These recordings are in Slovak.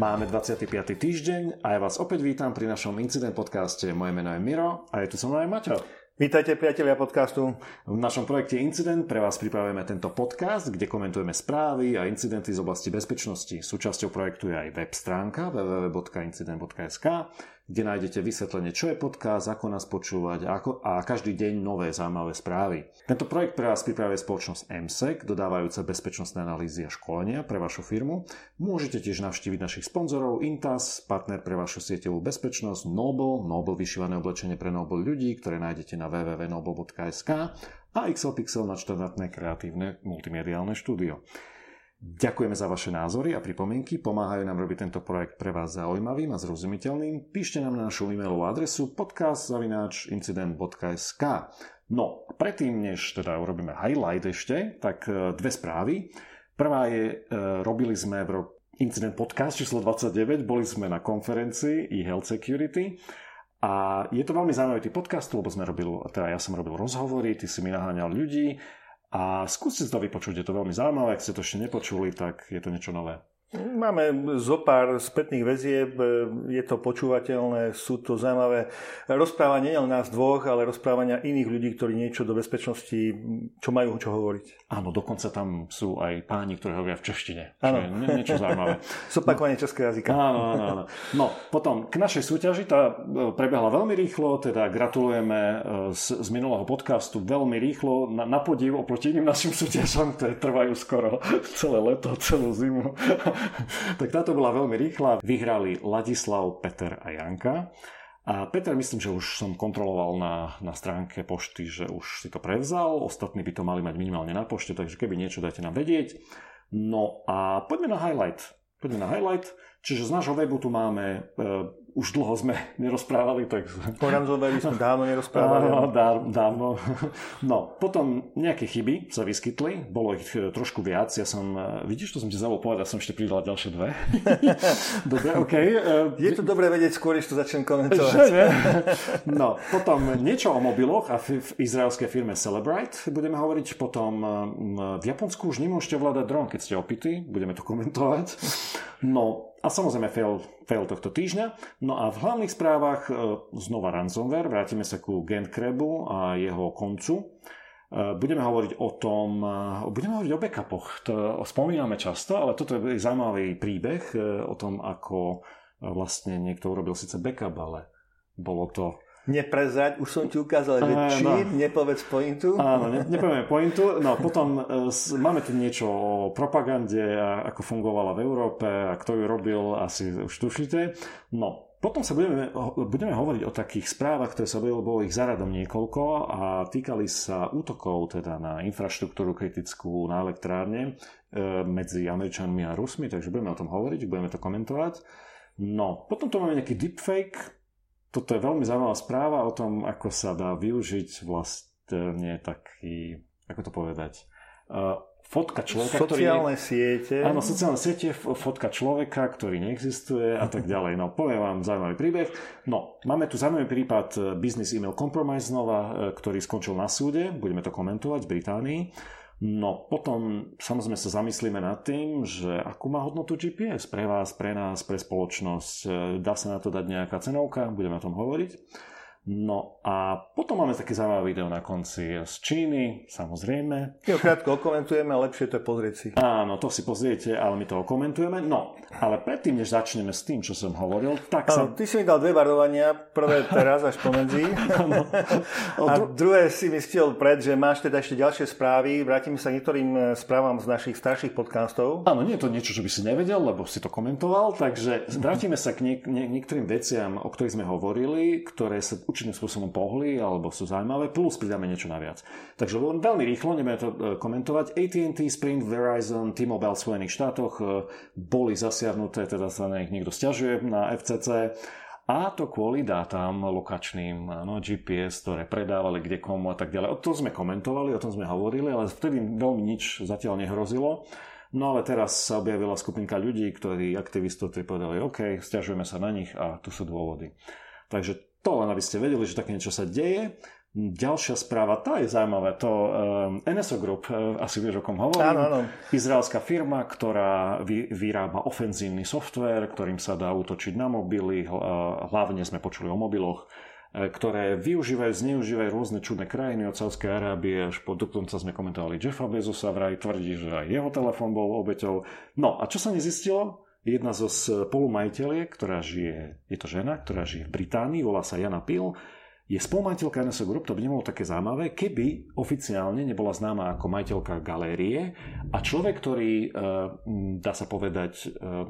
Máme 25. týždeň a ja vás opäť vítam pri našom Incident podcaste. Moje meno je Miro a je tu so mnou aj Maťo. Vítajte priatelia podcastu. V našom projekte Incident pre vás pripravujeme tento podcast, kde komentujeme správy a incidenty z oblasti bezpečnosti. Súčasťou projektu je aj web stránka www.incident.sk, kde nájdete vysvetlenie, čo je podcast, ako nás počúvať ako, a každý deň nové zaujímavé správy. Tento projekt pre vás pripravuje spoločnosť MSEC, dodávajúca bezpečnostné analýzy a školenia pre vašu firmu. Môžete tiež navštíviť našich sponzorov Intas, partner pre vašu sieťovú bezpečnosť, Noble, Noble vyšívané oblečenie pre Noble ľudí, ktoré nájdete na www.noble.sk a XL Pixel na štandardné kreatívne multimediálne štúdio. Ďakujeme za vaše názory a pripomienky, pomáhajú nám robiť tento projekt pre vás zaujímavým a zrozumiteľným. Píšte nám na našu e-mailovú adresu podcast.incident.sk No, predtým, než teda urobíme highlight ešte, tak e, dve správy. Prvá je, e, robili sme v Incident Podcast číslo 29, boli sme na konferencii e-Health Security a je to veľmi zaujímavý podcast, lebo sme robili, teda ja som robil rozhovory, ty si mi naháňal ľudí a skúste to vypočuť, je to veľmi zaujímavé, ak ste to ešte nepočuli, tak je to niečo nové. Máme zo pár spätných väzieb, je to počúvateľné, sú to zaujímavé rozprávania nielen nás dvoch, ale rozprávania iných ľudí, ktorí niečo do bezpečnosti, čo majú čo hovoriť. Áno, dokonca tam sú aj páni, ktorí hovoria v češtine. Áno. Je niečo zaujímavé. Zopakovanie českého jazyka. Áno, áno, áno. No, potom k našej súťaži, tá e, prebehla veľmi rýchlo, teda gratulujeme e, z, z minulého podcastu veľmi rýchlo, na, na podiv oproti iným našim súťažom, ktoré trvajú skoro celé leto, celú zimu tak táto bola veľmi rýchla. Vyhrali Ladislav, Peter a Janka. A Peter, myslím, že už som kontroloval na, na stránke pošty, že už si to prevzal. Ostatní by to mali mať minimálne na pošte, takže keby niečo dajte nám vedieť. No a poďme na highlight. Poďme na highlight. Čiže z nášho webu tu máme e, už dlho sme nerozprávali, tak... O Ranzoveri sme dávno nerozprávali. Áno, dávno. No, potom nejaké chyby sa vyskytli, bolo ich e, trošku viac, ja som, e, vidíš, to som ti zabol povedať, som ešte pridal ďalšie dve. Dobre, OK. E, Je to dobré vedieť skôr, než to začnem komentovať. no, potom niečo o mobiloch a v, v izraelskej firme Celebrite budeme hovoriť, potom v Japonsku už nemôžete ovládať dron, keď ste opity, budeme to komentovať. No, a samozrejme fail, fail tohto týždňa. No a v hlavných správach e, znova ransomware, vrátime sa ku Gentcrabu a jeho koncu. E, budeme hovoriť o tom, e, budeme hovoriť o backupoch. To spomíname často, ale toto je zaujímavý príbeh o tom, ako vlastne niekto urobil síce backup, ale bolo to Neprezrať, už som ti ukázal, že či, no. nepovedz pointu. Áno, ne, nepovieme pointu. No potom uh, máme tu niečo o propagande, a ako fungovala v Európe a kto ju robil, asi už tušíte. No, potom sa budeme, budeme hovoriť o takých správach, ktoré sa bolo, bolo ich zaradom niekoľko a týkali sa útokov teda na infraštruktúru kritickú na elektrárne e, medzi Američanmi a Rusmi, takže budeme o tom hovoriť, budeme to komentovať. No, potom tu máme nejaký deepfake, toto je veľmi zaujímavá správa o tom, ako sa dá využiť vlastne taký, ako to povedať, uh, fotka človeka, sociálne ktorý... siete. Áno, sociálne siete, fotka človeka, ktorý neexistuje a tak ďalej. No, poviem vám zaujímavý príbeh. No, máme tu zaujímavý prípad uh, Business Email Compromise znova, uh, ktorý skončil na súde. Budeme to komentovať v Británii. No potom samozrejme sa zamyslíme nad tým, že akú má hodnotu GPS pre vás, pre nás, pre spoločnosť. Dá sa na to dať nejaká cenovka, budeme o tom hovoriť. No a potom máme také zaujímavé video na konci z Číny, samozrejme. Ho krátko okomentujeme, lepšie to je pozrieť si. Áno, to si pozriete, ale my to okomentujeme. No, ale predtým, než začneme s tým, čo som hovoril, tak sa... Ty si mi dal dve varovania, prvé teraz až pomedzi. a druhé si mi stiel pred, že máš teda ešte ďalšie správy. Vrátime sa k niektorým e, správam z našich starších podcastov. Áno, nie je to niečo, čo by si nevedel, lebo si to komentoval, takže vrátime sa k niek- nie- niektorým veciam, o ktorých sme hovorili, ktoré sa určitým spôsobom pohli alebo sú zaujímavé, plus pridáme niečo naviac. Takže len veľmi rýchlo, nebudeme to e, komentovať. AT&T, Sprint, Verizon, T-Mobile v Spojených štátoch e, boli zasiahnuté, teda sa na nich niekto stiažuje na FCC. A to kvôli dátam lokačným, no, GPS, ktoré predávali kde komu a tak ďalej. O tom sme komentovali, o tom sme hovorili, ale vtedy veľmi nič zatiaľ nehrozilo. No ale teraz sa objavila skupinka ľudí, ktorí aktivistov povedali, OK, stiažujeme sa na nich a tu sú dôvody. Takže to len aby ste vedeli, že také niečo sa deje. Ďalšia správa, tá je zaujímavé, to uh, NSO Group, uh, asi vieš o kom hovorím. Áno, áno. Izraelská firma, ktorá vy, vyrába ofenzívny software, ktorým sa dá útočiť na mobily, hlavne sme počuli o mobiloch, ktoré využívajú, zneužívajú rôzne čudné krajiny od Sávskej Arábie až po dokonca sme komentovali Jeffa Bezosa, vraj tvrdí, že aj jeho telefón bol obeťou. No a čo sa nezistilo? Jedna zo spolumajiteľiek, ktorá žije, je to žena, ktorá žije v Británii, volá sa Jana Pil, je spolumajiteľka NSO Group, to by nebolo také zaujímavé, keby oficiálne nebola známa ako majiteľka galérie a človek, ktorý, eh, dá sa povedať, eh,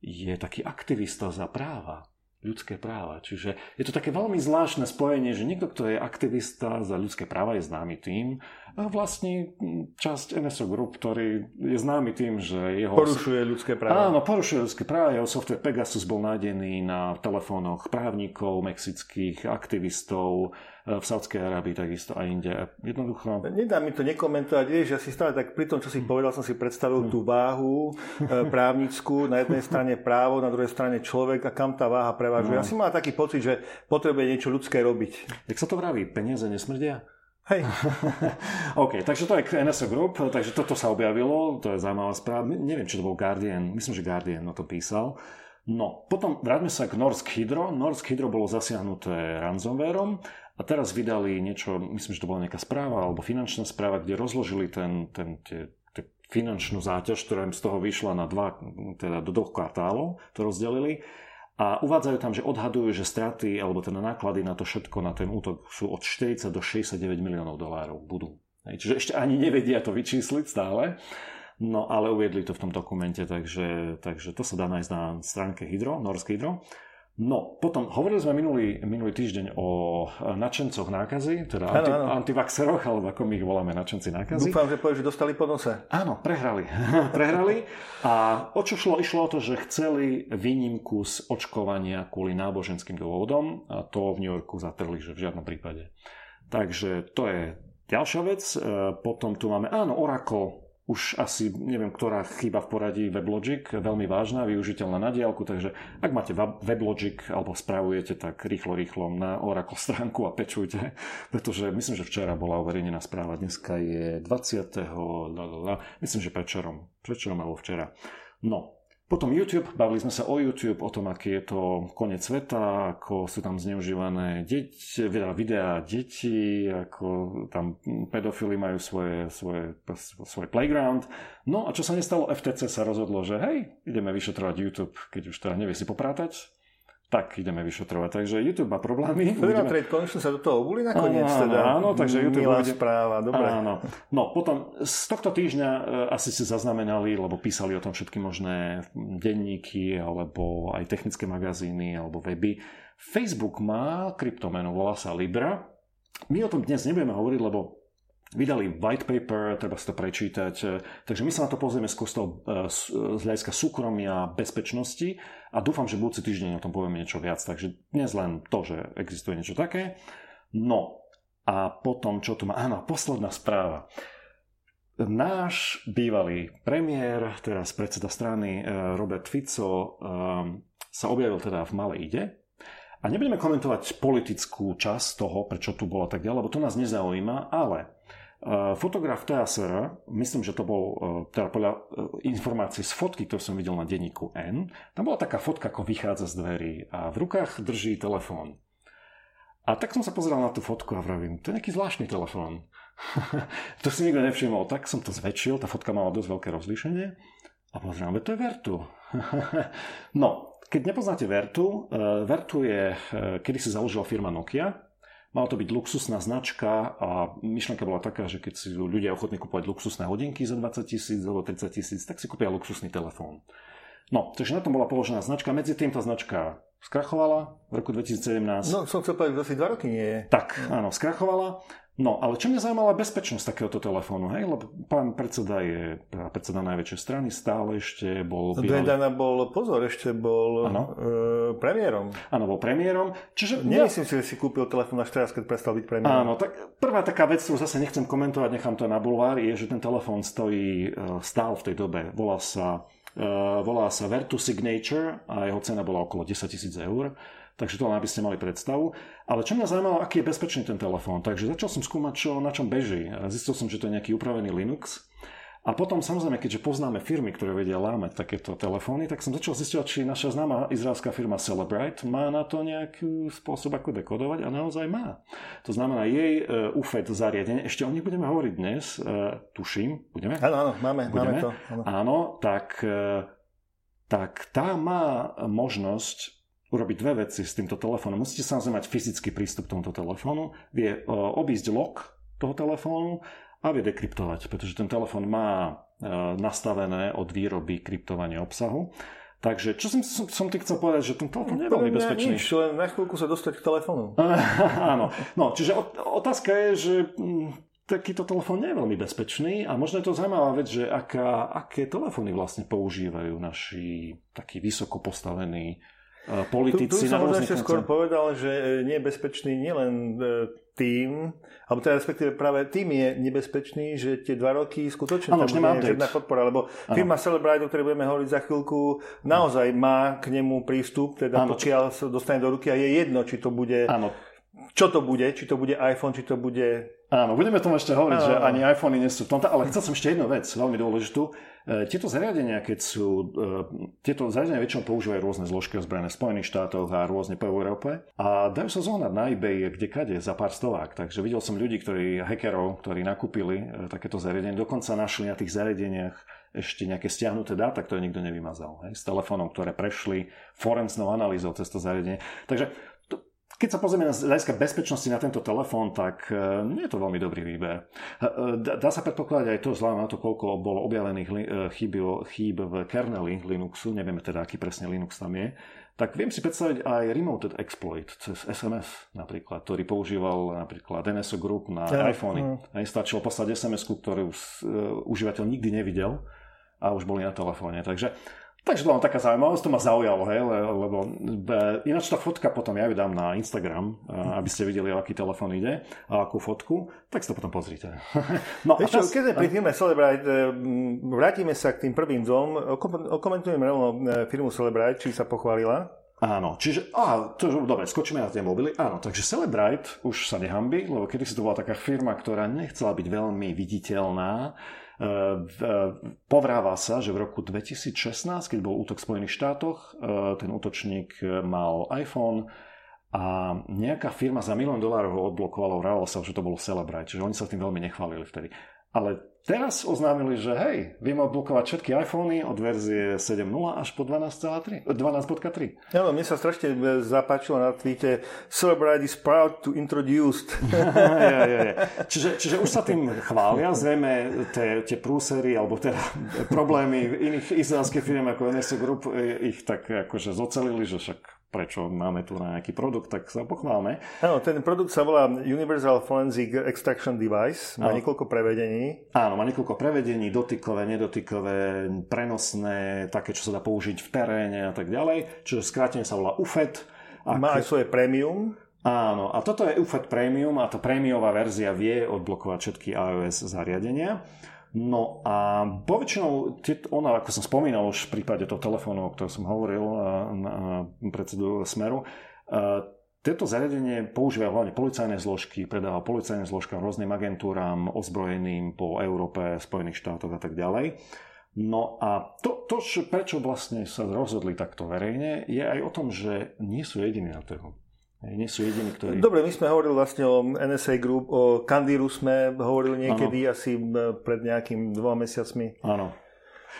je taký aktivista za práva, ľudské práva. Čiže je to také veľmi zvláštne spojenie, že niekto, kto je aktivista za ľudské práva, je známy tým, vlastní časť NSO Group, ktorý je známy tým, že jeho... Porušuje ľudské práva. Áno, porušuje ľudské práva. Jeho software Pegasus bol nájdený na telefónoch právnikov, mexických aktivistov, e, v Saudskej Arábii takisto a inde. Jednoducho... Nedá mi to nekomentovať. Vieš, ja si stále tak pri tom, čo si povedal, som si predstavil hmm. tú váhu e, právnickú. Na jednej strane právo, na druhej strane človek a kam tá váha prevážuje. No. Ja si mal taký pocit, že potrebuje niečo ľudské robiť. Jak sa to vraví? Peniaze nesmrdia? Hej. OK, takže to je NSO Group, takže toto sa objavilo, to je zaujímavá správa. Neviem, či to bol Guardian, myslím, že Guardian o to písal. No, potom vráťme sa k Norsk Hydro. Norsk Hydro bolo zasiahnuté ransomwareom a teraz vydali niečo, myslím, že to bola nejaká správa alebo finančná správa, kde rozložili ten, ten, tie, tie finančnú záťaž, ktorá im z toho vyšla na dva, teda do dvoch kvartálov, to rozdelili a uvádzajú tam, že odhadujú, že straty alebo teda náklady na to všetko, na ten útok sú od 40 do 69 miliónov dolárov budú. Čiže ešte ani nevedia to vyčísliť stále. No ale uviedli to v tom dokumente, takže, takže to sa dá nájsť na stránke Hydro, Norsk Hydro. No, potom hovorili sme minulý, minulý týždeň o načencoch nákazy, teda ano, anti, ano. antivaxeroch, alebo ako my ich voláme načenci nákazy. Dúfam, že povieš, že dostali po nose. Áno, prehrali. prehrali. A o čo šlo? Išlo o to, že chceli výnimku z očkovania kvôli náboženským dôvodom a to v New Yorku zatrli, že v žiadnom prípade. Takže to je ďalšia vec. E, potom tu máme, áno, Oracle už asi neviem, ktorá chyba v poradí WebLogic, veľmi vážna, využiteľná na diálku, takže ak máte WebLogic alebo spravujete, tak rýchlo, rýchlo na Oracle stránku a pečujte, pretože myslím, že včera bola uverejnená správa, dneska je 20. myslím, že predčerom, predčerom alebo včera. No, potom YouTube, bavili sme sa o YouTube, o tom, aký je to koniec sveta, ako sú tam zneužívané deti, videá detí, ako tam pedofily majú svoje, svoje, svoj playground. No a čo sa nestalo, FTC sa rozhodlo, že hej, ideme vyšetrovať YouTube, keď už teda nevie si popratať tak ideme vyšetrovať. Takže YouTube má problémy. Federal Trade konečne sa do toho obuli nakoniec. Áno, teda. áno takže YouTube... Milá bude... správa, dobre. Áno. No, potom z tohto týždňa e, asi ste zaznamenali, lebo písali o tom všetky možné denníky, alebo aj technické magazíny, alebo weby. Facebook má kryptomenu, volá sa Libra. My o tom dnes nebudeme hovoriť, lebo vydali white paper, treba si to prečítať. E, takže my sa na to pozrieme skôr z, toho, e, z hľadiska súkromia, bezpečnosti a dúfam, že budúci týždeň o tom povieme niečo viac. Takže dnes len to, že existuje niečo také. No a potom, čo tu má? Áno, posledná správa. Náš bývalý premiér, teraz predseda strany e, Robert Fico, sa objavil teda v Malej ide a nebudeme komentovať politickú časť toho, prečo tu bolo tak ďalej, lebo to nás nezaujíma, ale fotograf TASR, myslím, že to bol eh, teda podľa eh, informácií z fotky, ktorú som videl na denníku N, tam bola taká fotka, ako vychádza z dverí a v rukách drží telefón. A tak som sa pozeral na tú fotku a vravím, to je nejaký zvláštny telefón. to si nikto nevšimol. Tak som to zväčšil, tá fotka mala dosť veľké rozlíšenie a pozriem, to je Vertu. no, keď nepoznáte Vertu, Vertu je, kedy si založila firma Nokia, Mala to byť luxusná značka a myšlenka bola taká, že keď si ľudia ochotní kúpovať luxusné hodinky za 20 tisíc alebo 30 tisíc, tak si kúpia luxusný telefón. No, takže na tom bola položená značka. Medzi tým tá značka skrachovala v roku 2017. No, som chcel povedať, asi dva roky nie je. Tak, áno, skrachovala. No, ale čo mňa zaujímala bezpečnosť takéhoto telefónu, hej? Lebo pán predseda je predseda najväčšej strany, stále ešte bol... Dvedana bol, pozor, ešte bol ano? e, premiérom. Áno, bol premiérom. Čiže Nemyslím si, že si kúpil telefón až teraz, keď prestal byť premiérom. Áno, tak prvá taká vec, ktorú zase nechcem komentovať, nechám to na bulvár, je, že ten telefón stojí, e, stál v tej dobe, volal sa volá sa Vertu Signature a jeho cena bola okolo 10 tisíc eur. Takže to len aby ste mali predstavu. Ale čo mňa zaujímalo, aký je bezpečný ten telefón. Takže začal som skúmať, čo, na čom beží. Zistil som, že to je nejaký upravený Linux. A potom samozrejme, keďže poznáme firmy, ktoré vedia lámať takéto telefóny, tak som začal zistiť, či naša známa izraelská firma Celebrite má na to nejaký spôsob, ako dekodovať a naozaj má. To znamená, jej UFED zariadenie, ešte o nich budeme hovoriť dnes, uh, tuším, budeme? Áno, áno, máme, budeme? máme to. Áno, áno tak, uh, tak tá má možnosť urobiť dve veci s týmto telefónom. Musíte samozrejme mať fyzický prístup k tomuto telefónu, vie obísť lock toho telefónu a vie dekryptovať, pretože ten telefón má e, nastavené od výroby kryptovanie obsahu. Takže čo som, som, som ty chcel povedať, že ten telefón nie je veľmi bezpečný. Nič, len na chvíľku sa dostať k telefónu. Áno, no, čiže otázka je, že mm, takýto telefón nie je veľmi bezpečný a možno je to zaujímavá vec, že aká, aké telefóny vlastne používajú naši takí vysoko postavení e, politici. Tu, tu som možno ešte skôr povedal, že nie je bezpečný nielen e, tým, alebo teda respektíve práve tým je nebezpečný, že tie dva roky skutočne ano, tam bude žiadna podpora, lebo ano. firma Celebrite, o ktorej budeme hovoriť za chvíľku, naozaj má k nemu prístup, teda ano. pokiaľ sa dostane do ruky a je jedno, či to bude... Ano. Čo to bude? Či to bude iPhone, či to bude... Áno, budeme tomu ešte hovoriť, ano. že ani iPhony nie sú v tomto, ale chcel som ešte jednu vec, veľmi dôležitú tieto zariadenia, keď sú, e, tieto zariadenia väčšinou používajú rôzne zložky ozbrojené v Spojených štátoch a rôzne po Európe a dajú sa zohnať na eBay kde kade za pár stovák. Takže videl som ľudí, ktorí, hackerov, ktorí nakúpili e, takéto zariadenie, dokonca našli na tých zariadeniach ešte nejaké stiahnuté dáta, ktoré nikto nevymazal. Hej, s telefónom, ktoré prešli forenznou analýzou cez to zariadenie. Takže keď sa pozrieme na hľadiska bezpečnosti na tento telefón, tak e, nie je to veľmi dobrý výber. E, dá sa predpokladať aj to, vzhľadom na to, koľko bolo objavených e, chýb, chýb v kerneli Linuxu, nevieme teda, aký presne Linux tam je, tak viem si predstaviť aj remoted exploit cez SMS napríklad, ktorý používal napríklad NSO Group na ja, iPhony. Mm. Stačilo poslať SMS, ktorú užívateľ nikdy nevidel a už boli na telefóne. Takže Takže to bola taká zaujímavosť, to ma zaujalo, hej, lebo ináč tá fotka potom ja ju dám na Instagram, aby ste videli, o aký telefón ide a akú fotku, tak si to potom pozrite. no, Ešte, teraz... keď pri firme Celebrite, e, vrátime sa k tým prvým dvom, okomentujeme rovno e, firmu Celebrite, či sa pochválila. Áno, čiže, á, to, dobre, skočíme na tie mobily. Áno, takže Celebrite už sa nehambí, lebo kedy si to bola taká firma, ktorá nechcela byť veľmi viditeľná, povráva sa, že v roku 2016, keď bol útok v Spojených štátoch, e, ten útočník mal iPhone a nejaká firma za milión dolárov ho odblokovala, vrávalo sa, že to bolo Celebrite, čiže oni sa tým veľmi nechválili vtedy. Ale teraz oznámili, že hej, vieme odblokovať všetky iPhony od verzie 7.0 až po 12.3. 12.3. Ja, mne sa strašne zapáčilo na tweete Celebrite is proud to introduce. ja, ja, ja. Čiže, čiže už sa tým chvália, zrejme tie, tie prúsery alebo teda problémy iných izraelských firm ako NSO Group ich tak akože zocelili, že však prečo máme tu nejaký produkt, tak sa pochválme. Áno, ten produkt sa volá Universal Forensic Extraction Device, má Áno. niekoľko prevedení. Áno, má niekoľko prevedení, dotykové, nedotykové, prenosné, také, čo sa dá použiť v teréne a tak ďalej. Čiže skrátene sa volá UFED. Ak... Má aj svoje premium. Áno, a toto je UFED Premium a tá prémiová verzia vie odblokovať všetky iOS zariadenia. No a poväčšinou, ona, ako som spomínal už v prípade toho telefónu, o ktorom som hovoril na predsedu Smeru, tieto zariadenie používajú hlavne policajné zložky, predáva policajné zložkám, rôznym agentúram, ozbrojeným po Európe, Spojených štátoch a tak ďalej. No a to, to, prečo vlastne sa rozhodli takto verejne, je aj o tom, že nie sú jediní na trhu. Nie sú jediní, ktorí... Dobre, my sme hovorili vlastne o NSA Group, o Kandiru sme hovorili niekedy ano. asi pred nejakým dvoma mesiacmi. Áno.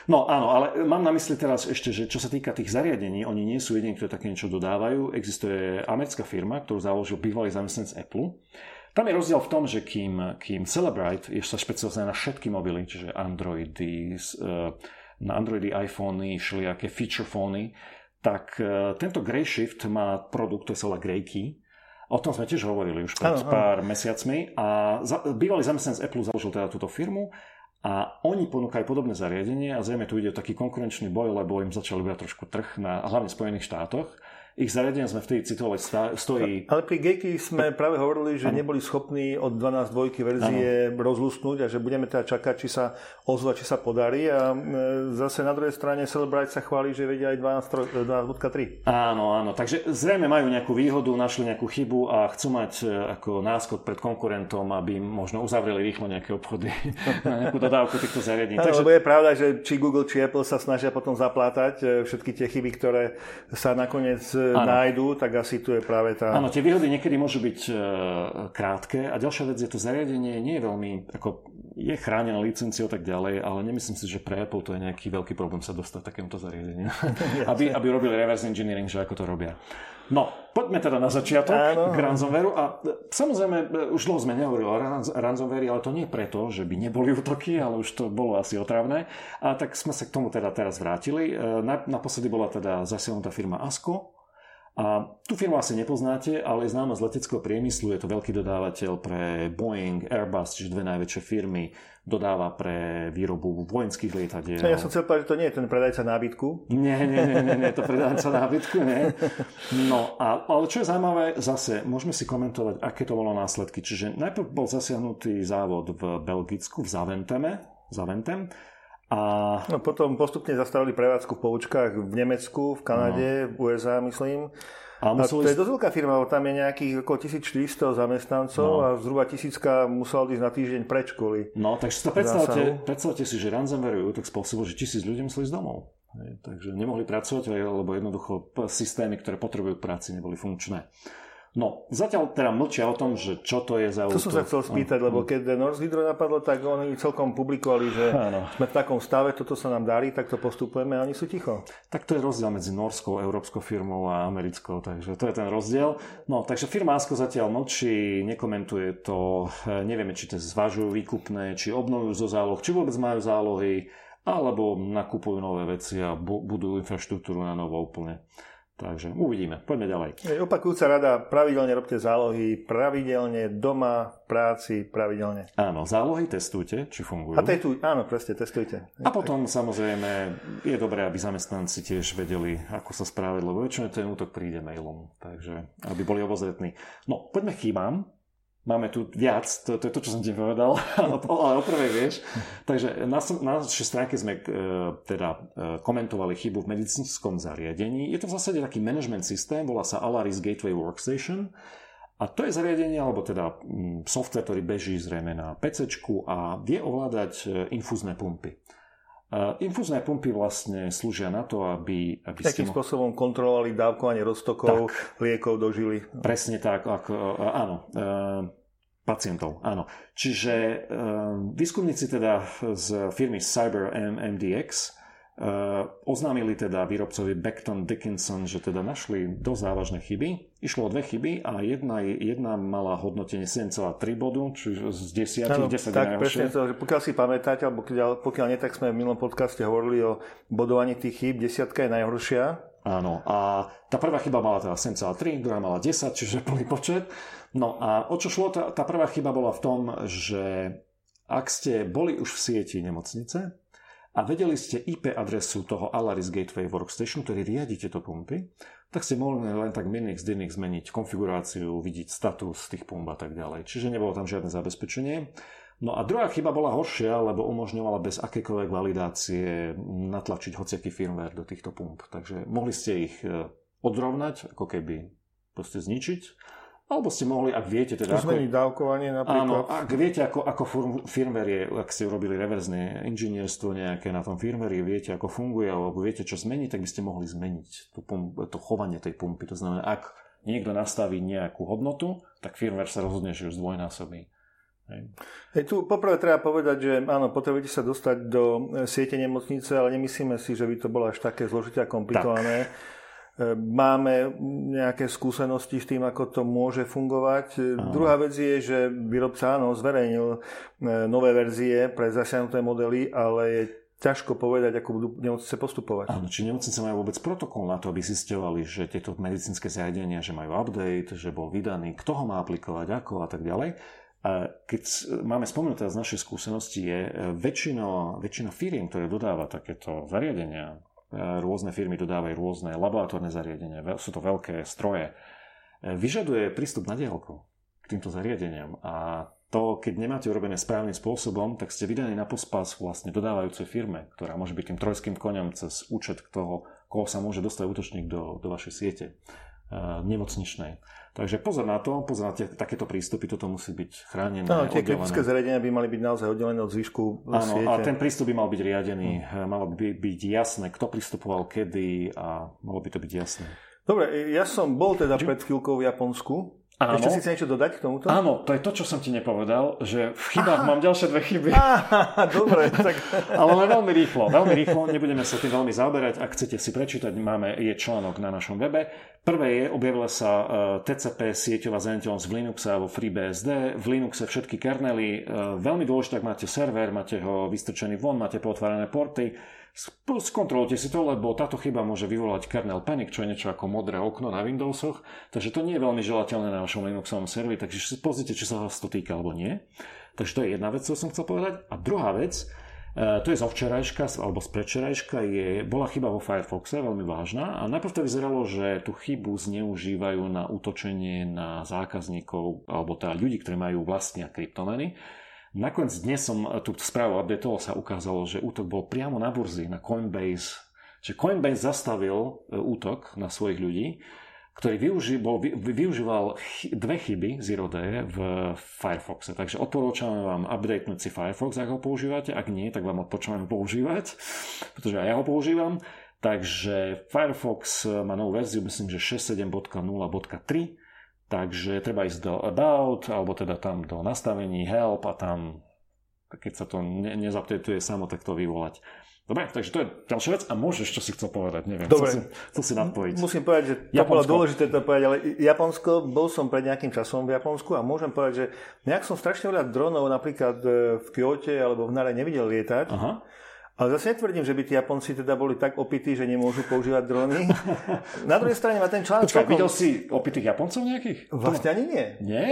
No áno, ale mám na mysli teraz ešte, že čo sa týka tých zariadení, oni nie sú jediní, ktorí také niečo dodávajú. Existuje americká firma, ktorú založil bývalý zamestnanec Apple. Tam je rozdiel v tom, že kým, kým Celebrite je sa špecializované na všetky mobily, čiže Androidy, eh, na Androidy, iPhony, všelijaké feature fóny, tak e, tento Grey Shift má produkt, to sa Grey Key. O tom sme tiež hovorili už pred ano, pár ano. mesiacmi a za, bývalý zamestnanec Apple založil teda túto firmu a oni ponúkajú podobné zariadenie a zrejme tu ide taký konkurenčný boj, lebo im začal byť trošku trh na hlavne v Spojených štátoch, ich zariadenia sme v tej citovali stojí... Ale pri Geeky sme práve hovorili, že ano. neboli schopní od 12.2 verzie ano. rozlúsknuť a že budeme teda čakať, či sa ozva, či sa podarí. A e, zase na druhej strane Celebrite sa chváli, že vedia aj 12.3. Áno, áno. Takže zrejme majú nejakú výhodu, našli nejakú chybu a chcú mať e, ako náskok pred konkurentom, aby možno uzavreli rýchlo nejaké obchody na nejakú dodávku týchto zariadení. Áno, Takže... lebo je pravda, že či Google, či Apple sa snažia potom zaplátať e, všetky tie chyby, ktoré sa nakoniec ano. nájdú, tak asi tu je práve tá... Áno, tie výhody niekedy môžu byť e, krátke a ďalšia vec je to zariadenie nie je veľmi, ako je chránené licenciou tak ďalej, ale nemyslím si, že pre Apple to je nejaký veľký problém sa dostať takémuto zariadeniu. aby, aby robili reverse engineering, že ako to robia. No, poďme teda na začiatok Áno. k ransomwareu a e, samozrejme e, už dlho sme nehovorili o ransomware, ale to nie preto, že by neboli útoky, ale už to bolo asi otravné. A tak sme sa k tomu teda teraz vrátili. Naposledy bola teda zasiahnutá firma Asko, a tú firmu asi nepoznáte, ale je známa z leteckého priemyslu, je to veľký dodávateľ pre Boeing, Airbus, čiže dve najväčšie firmy, dodáva pre výrobu vojenských lietadiel. Ja som chcel povedať, že to nie je ten predajca nábytku. Nie, nie, nie, nie, nie to predajca nábytku, nie. No, a, ale čo je zaujímavé, zase môžeme si komentovať, aké to bolo následky. Čiže najprv bol zasiahnutý závod v Belgicku, v Zaventeme, Zaventem, a... No, potom postupne zastavili prevádzku v poučkách v Nemecku, v Kanade, no. v USA, myslím. A, museli... a to je dosť veľká firma, tam je nejakých okolo 1400 zamestnancov no. a zhruba tisícka musel ísť na týždeň preč kvôli No, takže si to predstavte, predstavte si, že ransomware tak spôsobil, že tisíc ľudí museli ísť domov. takže nemohli pracovať, lebo jednoducho systémy, ktoré potrebujú práci, neboli funkčné. No, zatiaľ teda mlčia o tom, že čo to je za útok. To som sa chcel spýtať, lebo keď Norsk Hydro napadlo, tak oni celkom publikovali, že Áno. sme v takom stave, toto sa nám darí, tak to postupujeme a oni sú ticho. Tak to je rozdiel medzi norskou, európskou firmou a americkou, takže to je ten rozdiel. No, takže firma Asko zatiaľ mlčí, nekomentuje to, nevieme, či to zvažujú výkupné, či obnovujú zo záloh, či vôbec majú zálohy, alebo nakupujú nové veci a budujú infraštruktúru na novo úplne. Takže uvidíme. Poďme ďalej. Opakujúca rada, pravidelne robte zálohy, pravidelne doma, v práci, pravidelne. Áno, zálohy testujte, či fungujú. A testuj, áno, presne, testujte. A potom samozrejme je dobré, aby zamestnanci tiež vedeli, ako sa správať, lebo väčšinou ten útok príde mailom, takže aby boli obozretní. No, poďme chýbám. Máme tu viac, to, to je to, čo som ti povedal, ale o prvej vieš. Takže na, na našej stránke sme e, teda e, komentovali chybu v medicínskom zariadení. Je to v zásade taký management systém, volá sa Alaris Gateway Workstation. A to je zariadenie, alebo teda mm, software, ktorý beží zrejme na PC a vie ovládať e, infúzne pumpy. Infúzne pumpy vlastne slúžia na to, aby... aby Takým ste... spôsobom kontrolovali dávkovanie roztokov tak, liekov do žily. Presne tak, ako, áno. Pacientov, áno. Čiže výskumníci teda z firmy Cyber MDX oznámili teda výrobcovi Beckton Dickinson, že teda našli dosť závažné chyby. Išlo o dve chyby a jedna, jedna mala hodnotenie 7,3 bodu, čiže z 10, ano, 10 tak, presne to, že pokiaľ si pamätáte, alebo pokiaľ, pokiaľ nie, tak sme v minulom podcaste hovorili o bodovaní tých chýb. Desiatka je najhoršia. Áno, a tá prvá chyba mala teda 7,3, druhá mala 10, čiže plný počet. No a o čo šlo? Tá, tá prvá chyba bola v tom, že ak ste boli už v sieti nemocnice, a vedeli ste IP adresu toho Alaris Gateway Workstation, ktorý riadi tieto pumpy, tak ste mohli len tak Minix, Dinix zmeniť konfiguráciu, vidieť status tých pump a tak ďalej. Čiže nebolo tam žiadne zabezpečenie. No a druhá chyba bola horšia, lebo umožňovala bez akékoľvek validácie natlačiť hociaký firmware do týchto pump. Takže mohli ste ich e, odrovnať, ako keby proste zničiť alebo ste mohli, ak viete teda... Zmeniť ako, dávkovanie napríklad. Áno, ak viete, ako, ako firmware je, ak ste urobili reverzné inžinierstvo nejaké na tom firmware, viete, ako funguje, alebo viete, čo zmeniť, tak by ste mohli zmeniť to, to chovanie tej pumpy. To znamená, ak niekto nastaví nejakú hodnotu, tak firmware sa rozhodne, že už zdvojnásobí. Hej. tu poprvé treba povedať, že áno, potrebujete sa dostať do e, siete nemocnice, ale nemyslíme si, že by to bolo až také zložité a komplikované. Tak Máme nejaké skúsenosti s tým, ako to môže fungovať. Aha. Druhá vec je, že výrobca áno, zverejnil e, nové verzie pre zasiahnuté modely, ale je ťažko povedať, ako budú nemocnice postupovať. Áno, či nemocnice majú vôbec protokol na to, aby zistovali, že tieto medicínske zariadenia, že majú update, že bol vydaný, kto ho má aplikovať, ako a tak ďalej. Keď máme spomenúť teraz z našej skúsenosti, je e, väčšina, väčšina firiem, ktoré dodáva takéto zariadenia, rôzne firmy dodávajú rôzne laboratórne zariadenia, sú to veľké stroje, vyžaduje prístup na diálku k týmto zariadeniam a to, keď nemáte urobené správnym spôsobom, tak ste vydaní na pospas vlastne dodávajúcej firme, ktorá môže byť tým trojským koňom cez účet toho, koho sa môže dostať útočník do, do vašej siete uh, nemocničnej. Takže pozor na to, pozor na tie, takéto prístupy, toto musí byť chránené. No, tie kritické zariadenia by mali byť naozaj oddelené od zvyšku Áno, siete. a ten prístup by mal byť riadený, hmm. malo by byť jasné, kto pristupoval kedy a malo by to byť jasné. Dobre, ja som bol teda pred chvíľkou v Japonsku Áno. Ešte si chce niečo dodať k tomuto? Áno, to je to, čo som ti nepovedal, že v chybách Aha. mám ďalšie dve chyby. Aha, dobre, tak... Ale len veľmi rýchlo, veľmi rýchlo, nebudeme sa tým veľmi zaoberať. Ak chcete si prečítať, máme, je článok na našom webe. Prvé je, objavila sa e, TCP sieťová zraniteľnosť v Linuxe alebo FreeBSD. V Linuxe všetky kernely. Uh, veľmi dôležité, ak máte server, máte ho vystrčený von, máte potvárané porty Skontrolujte si to, lebo táto chyba môže vyvolať kernel panic, čo je niečo ako modré okno na Windowsoch, takže to nie je veľmi želateľné na vašom Linuxovom serveri, takže si pozrite, či sa vás to týka alebo nie. Takže to je jedna vec, čo som chcel povedať. A druhá vec, e, to je zo včerajška, alebo z predčerajška, je, bola chyba vo Firefoxe, veľmi vážna. A najprv to vyzeralo, že tú chybu zneužívajú na útočenie na zákazníkov, alebo teda ľudí, ktorí majú vlastnia kryptomeny. Nakoniec dnes som tú správu updatoval, sa ukázalo, že útok bol priamo na burzy, na Coinbase. Čiže Coinbase zastavil e, útok na svojich ľudí, ktorý využi, bol, využíval dve chyby Zero Day v Firefoxe. Takže odporúčame vám updatenúť si Firefox, ak ho používate. Ak nie, tak vám odporúčam používať, pretože aj ja ho používam. Takže Firefox má novú verziu, myslím, že 6.7.0.3 Takže treba ísť do About, alebo teda tam do nastavení Help a tam, keď sa to ne, nezaptetuje samo, tak to vyvolať. Dobre, takže to je ďalšia vec a môžeš, čo si chcel povedať, neviem, Dobre. Chcel, si, chcel si nadpojiť. Musím povedať, že to Japonsko. bolo dôležité to povedať, ale Japonsko, bol som pred nejakým časom v Japonsku a môžem povedať, že nejak som strašne veľa dronov napríklad e, v Kyote alebo v Nare nevidel lietať. Aha. Ale zase netvrdím, že by tí Japonci teda boli tak opití, že nemôžu používať drony. Na druhej strane má ten článok... Počkaj, videl si opitých Japoncov nejakých? Vlastne ani nie. Nie?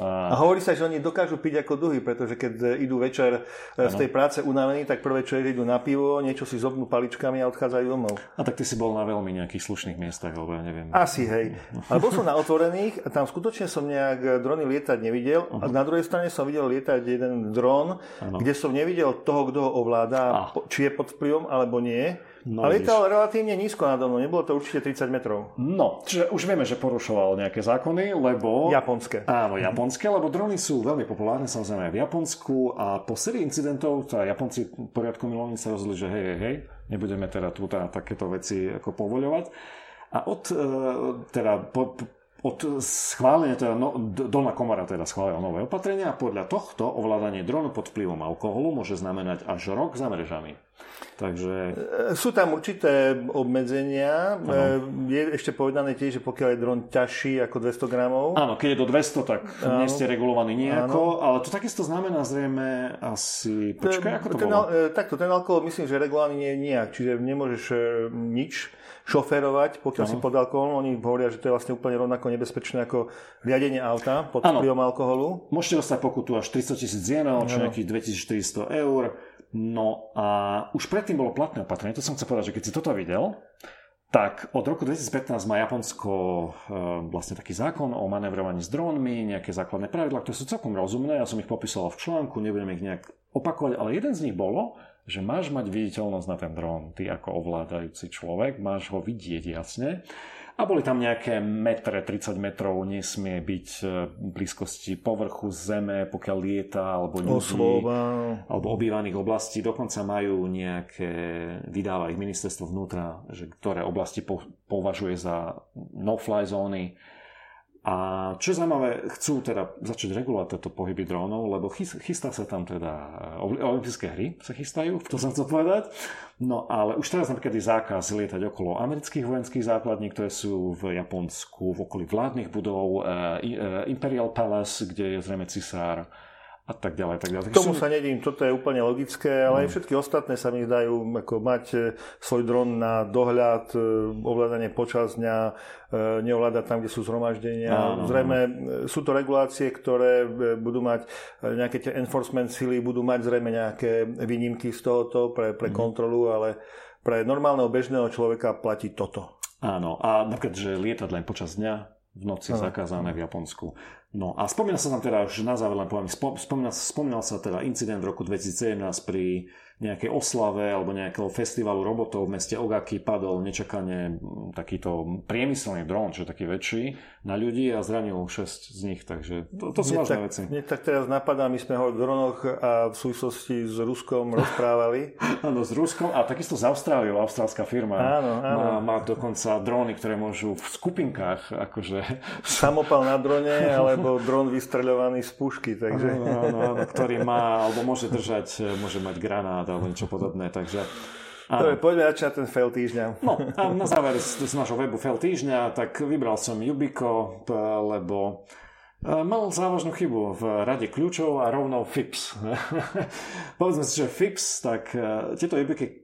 A... hovorí sa, že oni dokážu piť ako duhy, pretože keď idú večer ano. E, z tej práce unavení, tak prvé čo idú na pivo, niečo si zobnú paličkami a odchádzajú domov. A tak ty si bol na veľmi nejakých slušných miestach, alebo ja neviem. Asi, hej. Ale bol som na otvorených a tam skutočne som nejak drony lietať nevidel. Uh-huh. A na druhej strane som videl lietať jeden dron, ano. kde som nevidel toho, kto ho ovláda, ah. či je pod vplyvom alebo nie. No, ale lietal relatívne nízko nado mnou, nebolo to určite 30 metrov. No, čiže už vieme, že porušoval nejaké zákony, lebo... Japonské. Áno, japonské, lebo drony sú veľmi populárne samozrejme aj v Japonsku a po sérii incidentov sa Japonci poriadku milovní sa rozhodli, že hej, hej, hej, nebudeme teda tu teda takéto veci ako povoľovať. A od, e, teda, po, od schválenia, teda no, dolná komora teda schválila nové opatrenia a podľa tohto ovládanie dronu pod vplyvom alkoholu môže znamenať až rok za mrežami. Takže... E, sú tam určité obmedzenia. Ano. E, je ešte povedané tiež, že pokiaľ je dron ťažší ako 200 gramov. Áno, keď je do 200, tak ano. nie ste regulovaní nejako, ano. ale to takisto znamená zrejme asi... Počkaj, ako to ten, bolo? E, takto, ten alkohol myslím, že regulovaný nie je nijak, čiže nemôžeš nič šoférovať, pokiaľ ano. si pod alkoholom. Oni hovoria, že to je vlastne úplne rovnako nebezpečné ako riadenie auta pod vplyvom alkoholu. Môžete dostať pokutu až 300 tisíc jenov, čo nejakých 2400 eur No a už predtým bolo platné opatrenie, to som chcel povedať, že keď si toto videl, tak od roku 2015 má Japonsko e, vlastne taký zákon o manevrovaní s drónmi, nejaké základné pravidlá, ktoré sú celkom rozumné, ja som ich popísal v článku, nebudem ich nejak opakovať, ale jeden z nich bolo, že máš mať viditeľnosť na ten dron, ty ako ovládajúci človek, máš ho vidieť jasne a boli tam nejaké metre, 30 metrov, nesmie byť e, v blízkosti povrchu zeme, pokiaľ lieta, alebo ľudí, alebo obývaných oblastí. Dokonca majú nejaké, vydáva ich ministerstvo vnútra, že ktoré oblasti považuje za no-fly zóny a čo je zaujímavé, chcú teda začať regulovať tieto pohyby drónov, lebo chystá sa tam teda, e, olympijské hry sa chystajú, to som chcel povedať. No ale už teraz napríklad je zákaz lietať okolo amerických vojenských základní, ktoré sú v Japonsku, v okolí vládnych budov, e, e, Imperial Palace, kde je zrejme cisár, a tak ďalej. Tak ďalej. K tomu sa nedím, toto je úplne logické, ale aj mm. všetky ostatné sa mi zdajú ako mať e, svoj dron na dohľad, e, ovládanie počas dňa, e, neovládať tam, kde sú zhromaždenia. No, no, zrejme sú to regulácie, ktoré budú mať nejaké tie enforcement sily, budú mať zrejme nejaké výnimky z tohoto pre, pre mm. kontrolu, ale pre normálneho bežného človeka platí toto. Áno, a napríklad, že lietať len počas dňa, v noci no. zakázané v Japonsku. No a spomínal sa tam teda, už na záver len poviem, spomínal, spomínal sa teda incident v roku 2017 pri nejakej oslave alebo nejakého festivalu robotov v meste Ogaki. Padol nečakane takýto priemyselný dron, čo je taký väčší, na ľudí a zranil 6 z nich, takže to, to sú vážne veci. Mne tak teraz napadá, my sme ho o dronoch a v súvislosti s Ruskom rozprávali. áno, s Ruskom a takisto z Austráliou, austrálska firma áno, áno. Má, má dokonca dróny, ktoré môžu v skupinkách akože... Samopal na drone alebo dron vystreľovaný z pušky, takže... Áno, áno, áno, ktorý má, alebo môže držať, môže mať granát alebo niečo podobné. Takže. Dobre, poďme začať ten fail týždňa. No a na záver z, z nášho webu fail týždňa, tak vybral som Yubico, lebo e, mal závažnú chybu v rade kľúčov a rovno FIPS. Povedzme si, že FIPS, tak e, tieto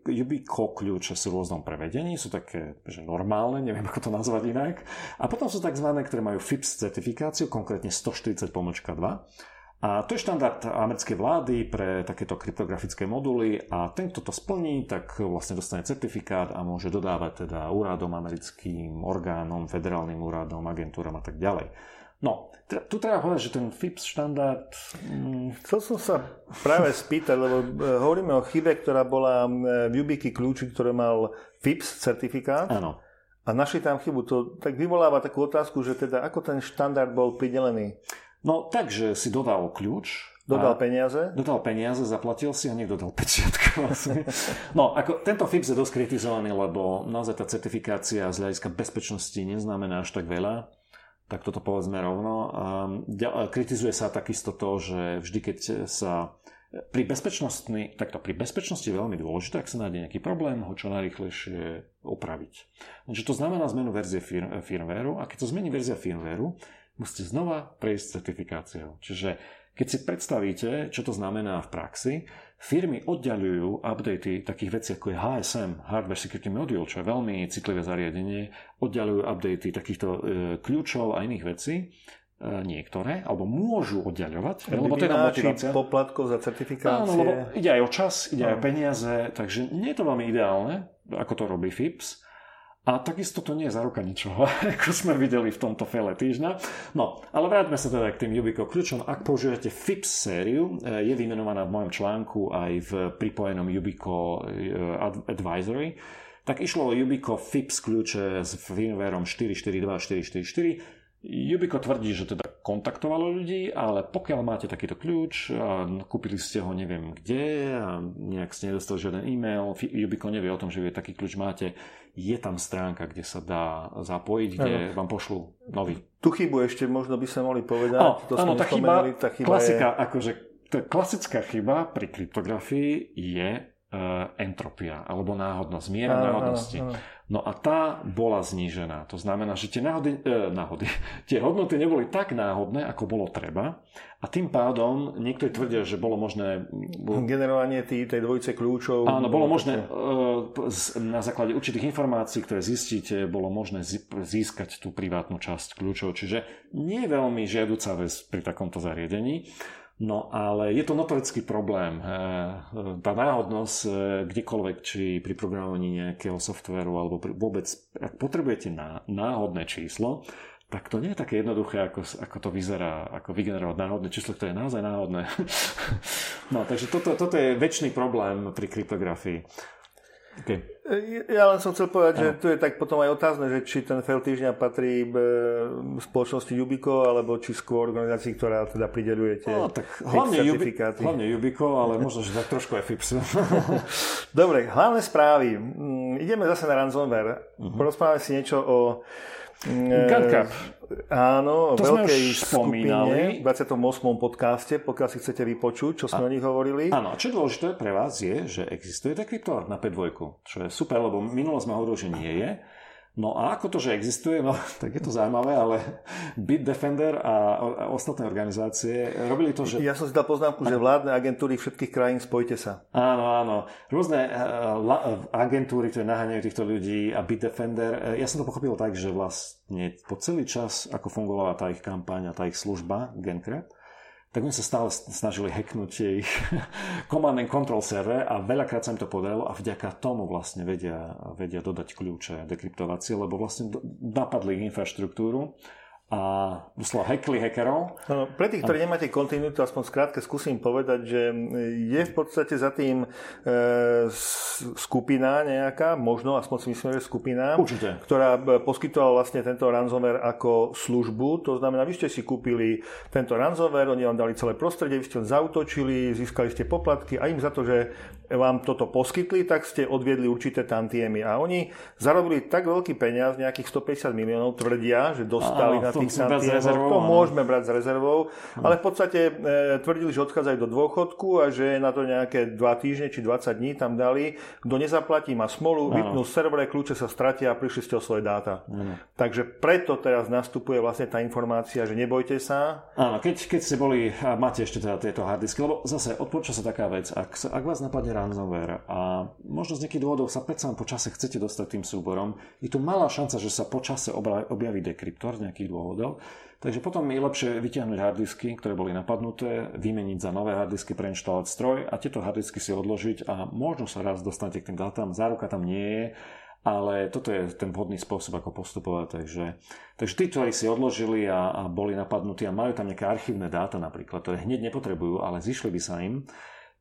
Yubico kľúče sú v rôznom prevedení, sú také že normálne, neviem ako to nazvať inak. A potom sú tzv. ktoré majú FIPS certifikáciu, konkrétne 140 pomočka 2 a to je štandard americkej vlády pre takéto kryptografické moduly a ten, kto to splní, tak vlastne dostane certifikát a môže dodávať teda úradom, americkým orgánom, federálnym úradom, agentúram a tak ďalej. No, tu treba povedať, že ten FIPS štandard... Mm... Chcel som sa práve spýtať, lebo e, hovoríme o chybe, ktorá bola v Yubiky kľúči, ktorý mal FIPS certifikát. Áno. A našli tam chybu. To tak vyvoláva takú otázku, že teda ako ten štandard bol pridelený? No takže si dodal kľúč. Dodal peniaze? Dodal peniaze, zaplatil si a niekto dal pečiatku. Vlastne. No, ako tento FIPS je dosť kritizovaný, lebo naozaj tá certifikácia z hľadiska bezpečnosti neznamená až tak veľa. Tak toto povedzme rovno. Kritizuje sa takisto to, že vždy, keď sa pri bezpečnosti, takto pri bezpečnosti je veľmi dôležité, ak sa nájde nejaký problém, ho čo najrychlejšie opraviť. Takže to znamená zmenu verzie firmwareu a keď to zmení verzia firmwareu, musíte znova prejsť certifikáciou. Čiže keď si predstavíte, čo to znamená v praxi, firmy oddalujú updaty takých vecí ako je HSM, Hardware Security Module, čo je veľmi citlivé zariadenie, oddalujú updaty takýchto e, kľúčov a iných vecí, e, niektoré, alebo môžu oddaľovať. Lebo to je motivácia. poplatkov za certifikácie. Áno, lebo ide aj o čas, ide aj o peniaze, takže nie je to veľmi ideálne, ako to robí FIPS. A takisto to nie je za ruka ničoho, ako sme videli v tomto fele týždňa. No, ale vráťme sa teda k tým Yubico kľúčom. Ak používate FIPS sériu, eh, je vymenovaná v mojom článku aj v pripojenom Yubico eh, Advisory, tak išlo o Yubico FIPS kľúče s firmwareom 442 444 Yubico tvrdí, že teda kontaktovalo ľudí, ale pokiaľ máte takýto kľúč a kúpili ste ho neviem kde a nejak ste nedostali žiaden e-mail, Yubico nevie o tom, že vy taký kľúč máte, je tam stránka, kde sa dá zapojiť, kde ano. vám pošlu nový. Tu chybu ešte možno by sa mohli povedať. Áno, to áno tá, chyba, tá chyba klasika, je... akože klasická chyba pri kryptografii je entropia alebo náhodnosť, miera náhodnosti. Áno, áno. No a tá bola znížená. To znamená, že tie náhody, e, náhody, tie hodnoty neboli tak náhodné, ako bolo treba. A tým pádom niektorí tvrdia, že bolo možné... Generovanie tý, tej dvojice kľúčov. Áno, bolo možné e, na základe určitých informácií, ktoré zistíte, bolo možné získať tú privátnu časť kľúčov. Čiže nie je veľmi žiaduca vec pri takomto zariadení. No ale je to notorický problém. Tá náhodnosť eh, kdekoľvek, či pri programovaní nejakého softveru alebo vôbec, ak potrebujete náhodné číslo, tak to nie je také jednoduché, ako, ako to vyzerá, ako vygenerovať náhodné číslo, ktoré je naozaj náhodné. no, takže toto, toto je väčší problém pri kryptografii. Okay. Ja len som chcel povedať, že tu je tak potom aj otázne, že či ten fail týždňa patrí e, spoločnosti Yubico, alebo či skôr organizácii, ktorá teda prideluje tie no, tak hlavne, Yubi, hlavne Yubico, ale možno, že tak trošku aj FIPS. Dobre, hlavné správy. Mm, ideme zase na ransomware. Uh-huh. Porozprávame si niečo o GunCap. Áno, to veľkej skupine v 28. podcaste, pokiaľ si chcete vypočuť, čo sme a, o nich hovorili. Áno, čo dôležité pre vás je, že existuje dekryptor na P2, čo je super, lebo minulo sme hovorili, že nie je. No a ako to, že existuje, no tak je to zaujímavé, ale Bitdefender a ostatné organizácie robili to, že... Ja som si dal poznámku, že vládne agentúry všetkých krajín, spojte sa. Áno, áno. Rôzne uh, agentúry, ktoré naháňajú týchto ľudí a Bitdefender, ja som to pochopil tak, že vlastne po celý čas, ako fungovala tá ich kampaň a tá ich služba GenCrap, tak oni sa stále snažili hacknúť ich command and control server a veľakrát sa im to podarilo a vďaka tomu vlastne vedia, vedia dodať kľúče dekryptovacie, lebo vlastne napadli infraštruktúru a doslova hackli hackerov. No, pre tých, ktorí a... nemáte kontinuitu, aspoň skrátke skúsim povedať, že je v podstate za tým e, skupina nejaká, možno, aspoň si myslím, že skupina, Určite. ktorá e, poskytovala vlastne tento ransomware ako službu. To znamená, vy ste si kúpili tento ransomware, oni vám dali celé prostredie, vy ste zautočili, získali ste poplatky a im za to, že vám toto poskytli, tak ste odviedli určité tantiemy. A oni zarobili tak veľký peniaz, nejakých 150 miliónov, tvrdia, že dostali Áno, na tých santiemov. To môžeme brať s rezervou, ale v podstate e, tvrdili, že odchádzajú do dôchodku a že na to nejaké 2 týždne či 20 dní tam dali. Kto nezaplatí, má smolu, vypnú servere, kľúče sa stratia a prišli ste o svoje dáta. Ano. Takže preto teraz nastupuje vlastne tá informácia, že nebojte sa. Áno, keď, keď ste boli, a máte ešte teda tieto hardisky, lebo zase odporúča sa taká vec, ak, ak vás napadne ransomware a možno z nejakých dôvodov sa predsa po čase chcete dostať tým súborom, je tu malá šanca, že sa po čase objaví dekryptor z nejakých dôvodov dôvodov. Takže potom je lepšie vytiahnuť hardisky, ktoré boli napadnuté, vymeniť za nové hardisky, preinštalovať stroj a tieto hardisky si odložiť a možno sa raz dostanete k tým dátam. Záruka tam nie je, ale toto je ten vhodný spôsob, ako postupovať. Takže, takže tí, ktorí si odložili a, a boli napadnutí a majú tam nejaké archívne dáta napríklad, ktoré hneď nepotrebujú, ale zišli by sa im,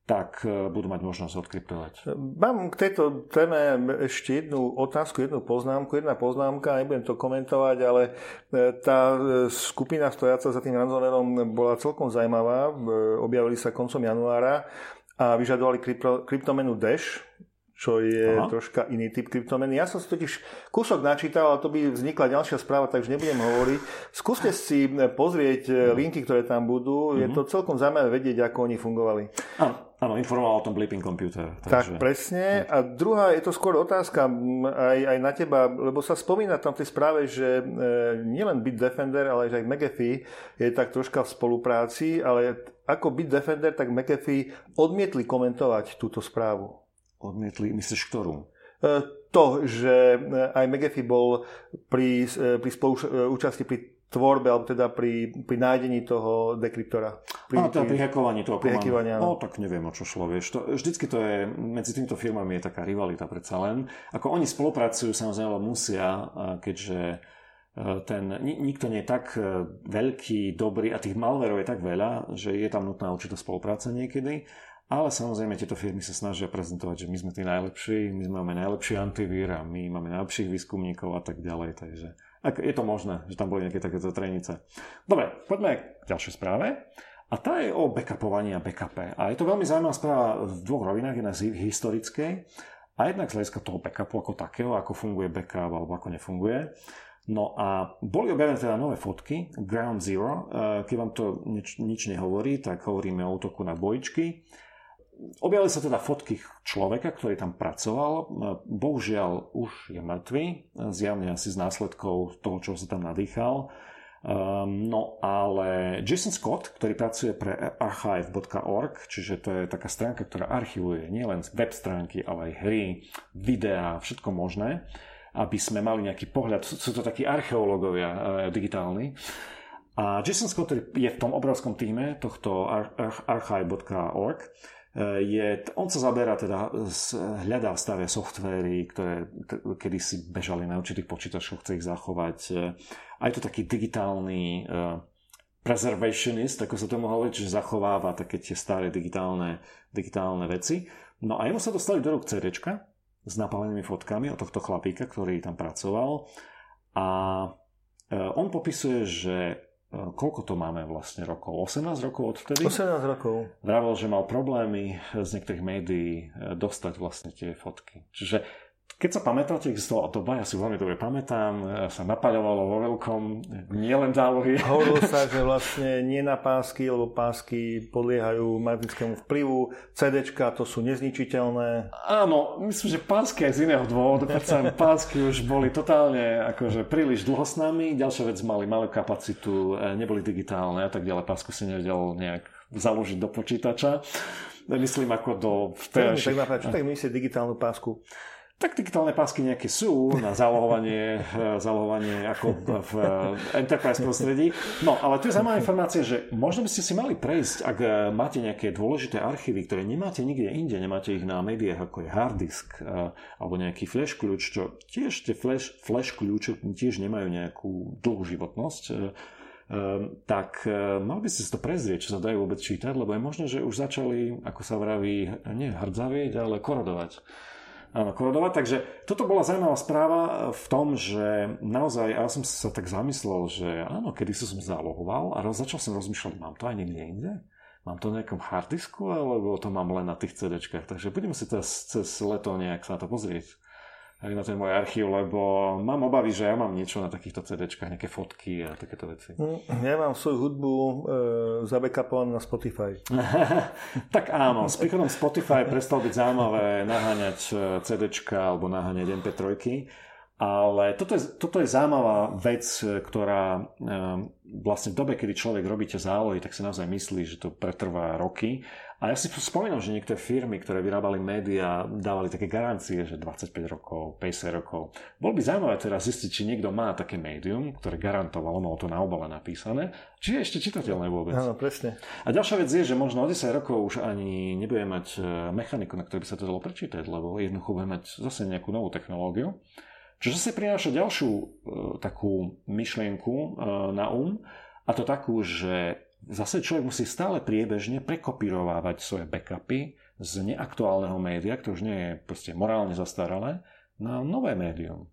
tak e, budú mať možnosť odkryptovať. Mám k tejto téme ešte jednu otázku, jednu poznámku. Jedna poznámka, nebudem to komentovať, ale e, tá e, skupina stojaca za tým ransomwareom bola celkom zaujímavá. Objavili sa koncom januára a vyžadovali krypto, kryptomenu Dash, čo je Aha. troška iný typ kryptomeny. Ja som si totiž kúsok načítal, ale to by vznikla ďalšia správa, takže nebudem hovoriť. Skúste si pozrieť linky, ktoré tam budú. Je mhm. to celkom zaujímavé vedieť, ako oni fungovali. Áno. Áno, informoval o tom Blipping Computer. Takže... Tak, presne. A druhá, je to skôr otázka aj, aj na teba, lebo sa spomína tam v tej správe, že e, nielen Bitdefender, ale aj McAfee je tak troška v spolupráci, ale ako Bitdefender, tak McAfee odmietli komentovať túto správu. Odmietli, myslíš ktorú? E, to, že e, aj McAfee bol pri, e, pri spoluúčasti pri tvorbe, alebo teda pri, pri nájdení toho dekryptora. Pri, Áno, teda pri hackovaní toho pri hackovaní, No, tak neviem, o čo šlo, vieš. To, vždycky to je, medzi týmito firmami je taká rivalita predsa len. Ako oni spolupracujú, samozrejme, musia, keďže ten, nikto nie je tak veľký, dobrý a tých malverov je tak veľa, že je tam nutná určitá spolupráca niekedy. Ale samozrejme tieto firmy sa snažia prezentovať, že my sme tí najlepší, my máme najlepší antivír a my máme najlepších výskumníkov a tak ďalej. Takže ak je to možné, že tam boli nejaké takéto trenice. Dobre, poďme k ďalšej správe. A tá je o backupovaní a backupe. A je to veľmi zaujímavá správa v dvoch rovinách. Jedna z historickej a jednak z hľadiska toho backupu ako takého, ako funguje backup alebo ako nefunguje. No a boli objavené teda nové fotky, Ground Zero. Keď vám to nič, nič nehovorí, tak hovoríme o útoku na dvojičky Objavili sa teda fotky človeka, ktorý tam pracoval. Bohužiaľ už je mŕtvý, zjavne asi z následkov toho, čo sa tam nadýchal. Um, no ale Jason Scott, ktorý pracuje pre archive.org, čiže to je taká stránka, ktorá archivuje nielen web stránky, ale aj hry, videá, všetko možné, aby sme mali nejaký pohľad, sú to takí archeológovia uh, digitálni. A Jason Scott, ktorý je v tom obrovskom týme tohto archive.org, je, on sa zaberá teda, hľadá, stavia softvery, ktoré kedysi bežali na určitých počítačoch, chce ich zachovať. A je to taký digitálny uh, preservationist, ako sa tomu hovorí, čiže zachováva také tie staré digitálne, digitálne veci. No a jemu sa dostali do rúk CD s napalenými fotkami od tohto chlapíka, ktorý tam pracoval. A uh, on popisuje, že koľko to máme vlastne rokov? 18 rokov odvtedy? 18 rokov. Vravel, že mal problémy z niektorých médií eh, dostať vlastne tie fotky. Čiže keď sa pamätáte, existovala doba, ja si veľmi dobre pamätám, e, sa napaľovalo vo veľkom, nielen zálohy. Hovorilo sa, že vlastne nie na pásky, lebo pásky podliehajú magnetickému vplyvu, CDčka to sú nezničiteľné. Áno, myslím, že pásky aj z iného dôvodu, predsa pásky už boli totálne akože príliš dlho s nami, ďalšia vec mali malú kapacitu, e, neboli digitálne a tak ďalej, pásku si nevedel nejak založiť do počítača. Myslím ako do... Vterajších... Tak, tak myslíte digitálnu pásku? Tak digitálne pásky nejaké sú na zálohovanie, eh, zálohovanie ako v eh, enterprise prostredí. No, ale tu je zaujímavá informácia, že možno by ste si mali prejsť, ak eh, máte nejaké dôležité archívy, ktoré nemáte nikde inde, nemáte ich na médiách, ako je hard disk alebo nejaký flash kľúč, čo tiež tie flash, flash kľúče tiež nemajú nejakú dlhú životnosť, tak mal by ste si to prezrieť, čo sa dajú vôbec čítať, lebo je možné, že už začali, ako sa vraví, nie hrdzavieť, ale korodovať. Áno, korodovať. Takže toto bola zaujímavá správa v tom, že naozaj, ja som sa tak zamyslel, že áno, kedy som zálohoval a začal som rozmýšľať, mám to aj niekde inde? Mám to na nejakom hardisku, alebo to mám len na tých CD-čkách? Takže budeme si teraz cez leto nejak sa na to pozrieť aj na ten môj archív, lebo mám obavy, že ja mám niečo na takýchto CD-čkách, nejaké fotky a takéto veci. Hm, ja mám svoju hudbu e, zabekapovanú na Spotify. tak áno, s príchodom Spotify prestal byť zaujímavé naháňať e, CD-čka alebo naháňať MP3, ale toto je, toto je zaujímavá vec, ktorá e, vlastne v dobe, kedy človek robíte zálohy, tak si naozaj myslí, že to pretrvá roky a ja si spomínam, že niektoré firmy, ktoré vyrábali médiá, dávali také garancie, že 25 rokov, 50 rokov. Bol by zaujímavé teraz zistiť, či niekto má také médium, ktoré garantovalo, malo to na obale napísané, či je ešte čitateľné vôbec. Áno, presne. A ďalšia vec je, že možno o 10 rokov už ani nebude mať e, mechaniku, na ktorej by sa to dalo prečítať, lebo jednoducho bude mať zase nejakú novú technológiu. Čo zase prináša ďalšiu e, takú myšlienku e, na um, a to takú, že zase človek musí stále priebežne prekopírovávať svoje backupy z neaktuálneho média, ktoré už nie je proste morálne zastaralé, na nové médium.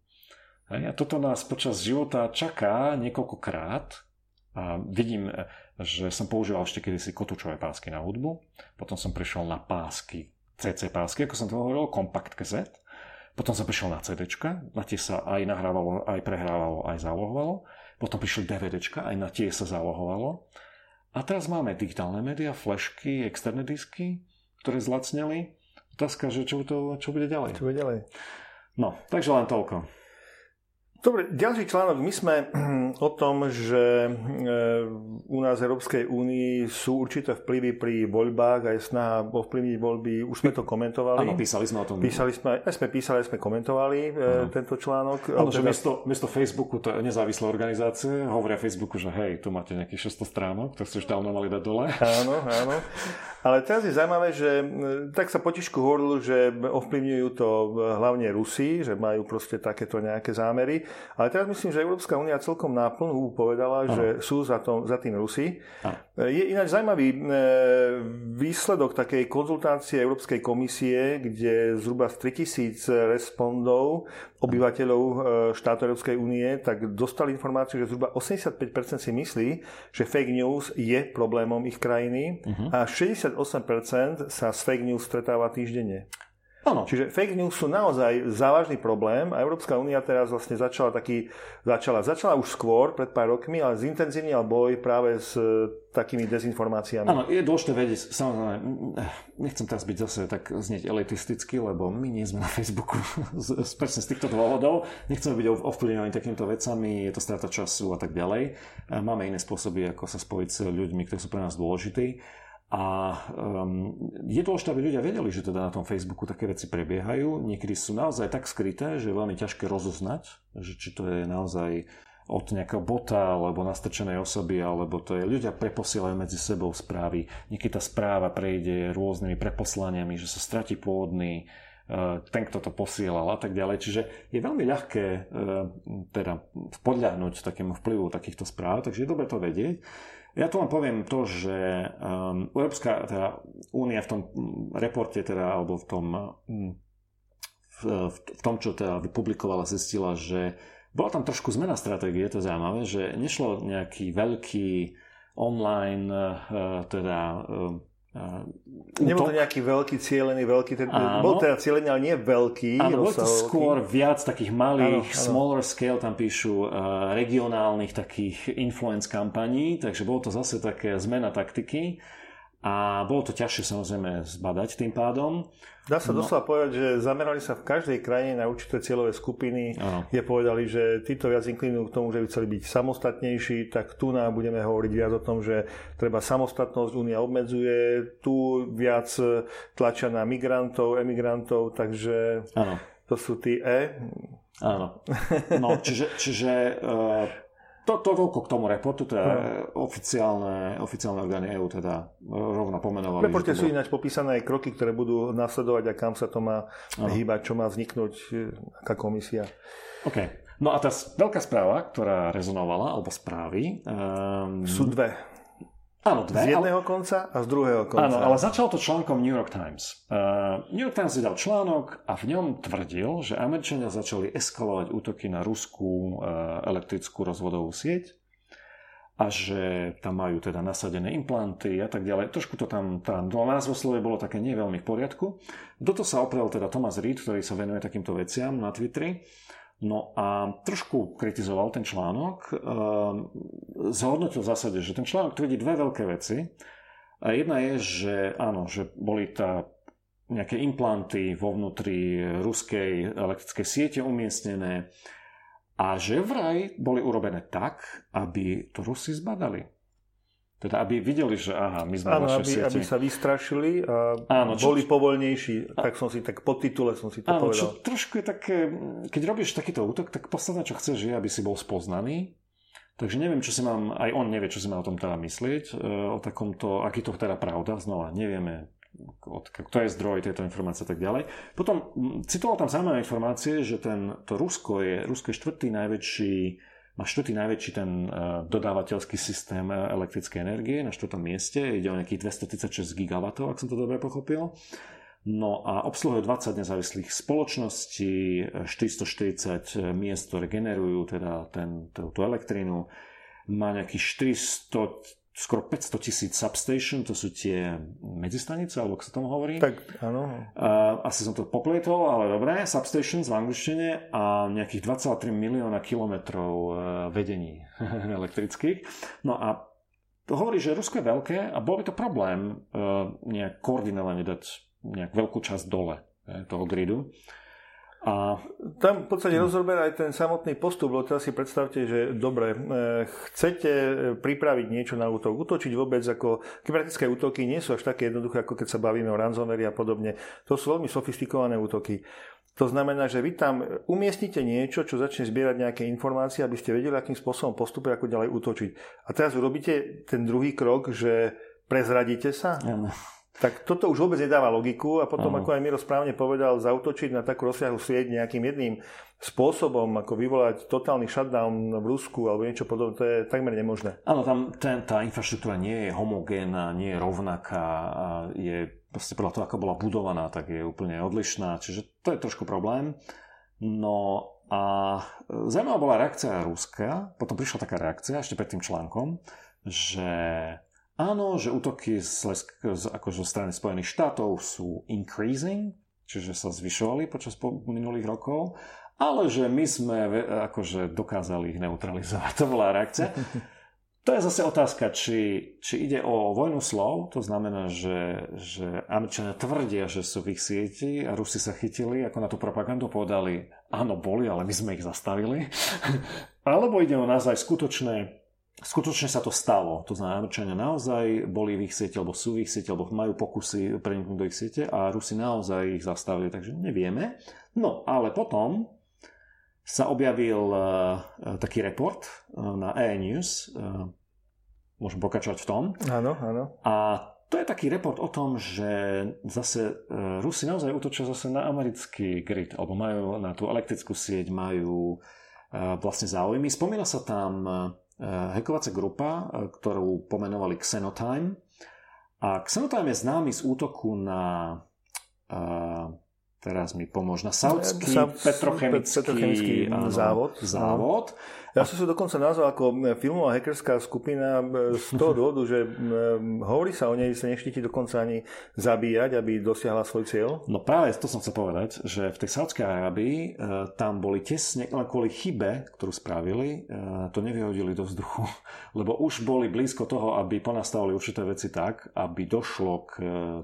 A toto nás počas života čaká niekoľkokrát. A vidím, že som používal ešte kedysi kotúčové pásky na hudbu, potom som prešiel na pásky, CC pásky, ako som to hovoril, Compact cassette, potom som prišiel na CD, na tie sa aj nahrávalo, aj prehrávalo, aj zálohovalo, potom prišli DVD, aj na tie sa zálohovalo a teraz máme digitálne médiá, flashky, externé disky, ktoré zlacneli. Otázka, že čo, to, čo bude ďalej. Čo bude ďalej. No, takže len toľko. Dobre, ďalší článok. My sme o tom, že e, u nás v Európskej únii sú určité vplyvy pri voľbách a je snaha ovplyvniť voľby. Už sme to komentovali. Áno, písali sme o tom. Písali sme, aj sme písali, aj sme komentovali uh-huh. tento článok. Áno, že miesto, miesto Facebooku, to je nezávislé organizácie, hovoria Facebooku, že hej, tu máte nejakých 600 stránok, to ste už dávno mali dať dole. Áno, áno. Ale teraz je zaujímavé, že tak sa potišku hovorilo, že ovplyvňujú to hlavne Rusi, že majú proste takéto nejaké zámery. Ale teraz myslím, že Európska únia celkom náplnú povedala, ano. že sú za, to, za tým Rusi. Ano. Je ináč zaujímavý e, výsledok takej konzultácie Európskej komisie, kde zhruba z 3000 respondov obyvateľov e, štátov Európskej únie, tak dostali informáciu, že zhruba 85% si myslí, že fake news je problémom ich krajiny uh-huh. a 68% sa s fake news stretáva týždenne. Ano. Čiže fake news sú naozaj závažný problém a Európska únia teraz vlastne začala taký, začala, začala už skôr, pred pár rokmi, ale zintenzívnil boj práve s e, takými dezinformáciami. Áno, je dôležité vedieť, samozrejme, nechcem teraz byť zase tak znieť elitisticky, lebo my nie sme na Facebooku z, presne z týchto dôvodov, nechceme byť ovplyvňovaní takýmito vecami, je to strata času a tak ďalej. Máme iné spôsoby, ako sa spojiť s ľuďmi, ktorí sú pre nás dôležití. A um, je dôležité, aby ľudia vedeli, že teda na tom Facebooku také veci prebiehajú. Niekedy sú naozaj tak skryté, že je veľmi ťažké rozoznať, že či to je naozaj od nejakého bota alebo nastrčenej osoby, alebo to je ľudia preposielajú medzi sebou správy. Niekedy tá správa prejde rôznymi preposlaniami, že sa stratí pôvodný uh, ten, kto to posielal a tak ďalej. Čiže je veľmi ľahké uh, teda podľahnuť takému vplyvu takýchto správ, takže je dobre to vedieť. Ja tu len poviem to, že um, Európska teda, únia v tom reporte teda, alebo v tom, um, v, v tom, čo teda vypublikovala, zistila, že bola tam trošku zmena stratégie, to zaujímavé, že nešlo nejaký veľký online uh, teda Uh, Nebol to nejaký veľký cieľený, veľký, ten, áno, bol teda cieľený, ale nie veľký. Áno, bol to skôr viac takých malých, áno, áno. smaller scale, tam píšu uh, regionálnych takých influence kampaní, takže bolo to zase také zmena taktiky a bolo to ťažšie samozrejme zbadať tým pádom. Dá sa no. doslova povedať, že zamerali sa v každej krajine na určité cieľové skupiny, ano. kde povedali, že títo viac inklinujú k tomu, že by chceli byť samostatnejší, tak tu nám budeme hovoriť viac o tom, že treba samostatnosť, Únia obmedzuje, tu viac tlačia na migrantov, emigrantov, takže... Áno. to sú tí E. Áno. No, čiže, čiže uh, to, to toľko k tomu reportu, teda no. oficiálne, oficiálne orgány EU teda rovno pomenovali. V reporte sú ináč popísané aj kroky, ktoré budú nasledovať a kam sa to má ano. hýbať, čo má vzniknúť, aká komisia. OK. No a tá veľká správa, ktorá rezonovala, alebo správy... Um... Sú dve. Áno, dve. Z jedného ale... konca a z druhého konca. Áno, ale začalo to článkom New York Times. Uh, New York Times vydal článok a v ňom tvrdil, že Američania začali eskalovať útoky na ruskú uh, elektrickú rozvodovú sieť a že tam majú teda nasadené implanty a tak ďalej. Trošku to tam, tá názvoslovie bolo také nie veľmi v poriadku. Do toho sa oprel teda Thomas Reed, ktorý sa venuje takýmto veciam na Twitteri No a trošku kritizoval ten článok, ehm, zhodnotil v zásade, že ten článok tvrdí dve veľké veci. Jedna je, že áno, že boli tá nejaké implanty vo vnútri ruskej elektrickej siete umiestnené a že vraj boli urobené tak, aby to Rusi zbadali. Teda aby videli, že aha, my sme Áno, aby, siete. aby sa vystrašili a Áno, čo, boli povolnejší. Tak som si tak po titule som si to Áno, povedal. Čo trošku je také, keď robíš takýto útok, tak posledné, čo chceš, je, aby si bol spoznaný. Takže neviem, čo si mám, aj on nevie, čo si má o tom teda myslieť, e, o takomto, aký to teda pravda, znova nevieme, od, kto je zdroj tejto informácie a tak ďalej. Potom citoval tam zaujímavé informácie, že ten, to Rusko je, Rusko je štvrtý najväčší má štvrtý najväčší ten e, dodávateľský systém e, elektrickej energie na štvrtom mieste. Ide o nejakých 236 GW, ak som to dobre pochopil. No a obsluhuje 20 nezávislých spoločností, 440 miest, ktoré generujú teda ten, tú, tú elektrínu. Má nejakých 400 skoro 500 tisíc substation, to sú tie medzistanice, alebo ako sa tomu hovorí. Tak, áno. Uh, asi som to poplietol, ale dobre. Substations v angličtine a nejakých 2,3 milióna kilometrov uh, vedení elektrických. No a to hovorí, že Rusko je veľké a bol by to problém uh, nejak koordinovane dať nejak veľkú časť dole toho gridu. A tam v podstate rozoberá aj ten samotný postup, lebo teraz si predstavte, že dobre, e, chcete pripraviť niečo na útok, útočiť vôbec ako kybernetické útoky nie sú až také jednoduché, ako keď sa bavíme o ransomware a podobne. To sú veľmi sofistikované útoky. To znamená, že vy tam umiestnite niečo, čo začne zbierať nejaké informácie, aby ste vedeli, akým spôsobom postupuje, ako ďalej útočiť. A teraz urobíte ten druhý krok, že prezradíte sa. Ano. Tak toto už vôbec nedáva logiku a potom, uh-huh. ako aj Miro správne povedal, zautočiť na takú rozsiahlu sieť nejakým jedným spôsobom, ako vyvolať totálny shutdown v Rusku alebo niečo podobné, to je takmer nemožné. Áno, tam ten, tá infraštruktúra nie je homogénna, nie je rovnaká a je proste podľa toho, ako bola budovaná, tak je úplne odlišná, čiže to je trošku problém. No a zaujímavá bola reakcia Ruska, potom prišla taká reakcia ešte pred tým článkom, že Áno, že útoky z, z, akože strany Spojených štátov sú increasing, čiže sa zvyšovali počas minulých rokov, ale že my sme akože dokázali ich neutralizovať. To bola reakcia. To je zase otázka, či, či ide o vojnu slov, to znamená, že, že Američania tvrdia, že sú v ich sieti a Rusi sa chytili, ako na tú propagandu povedali, áno, boli, ale my sme ich zastavili. Alebo ide o naozaj skutočné skutočne sa to stalo. To znamená, Američania naozaj boli v ich siete, alebo sú v ich siete, alebo majú pokusy preniknúť do ich siete a Rusi naozaj ich zastavili, takže nevieme. No, ale potom sa objavil uh, taký report uh, na EE News. Uh, môžem pokračovať v tom. Áno, áno. A to je taký report o tom, že zase Rusi naozaj útočia zase na americký grid, alebo majú na tú elektrickú sieť, majú vlastne záujmy. Spomína sa tam hackovacia grupa, eh, ktorú pomenovali Xenotime. A Xenotime je známy z útoku na uh, teraz mi pomôž, na saudský petrochemický, petrochemický áno, závod. závod. Ja som sa dokonca nazval ako filmová hackerská skupina z toho dôvodu, že hovorí sa o nej, sa neštíti dokonca ani zabíjať, aby dosiahla svoj cieľ. No práve to som chcel povedať, že v tej Saudskej Arábii e, tam boli tesne, len kvôli chybe, ktorú spravili, e, to nevyhodili do vzduchu, lebo už boli blízko toho, aby ponastavili určité veci tak, aby došlo k,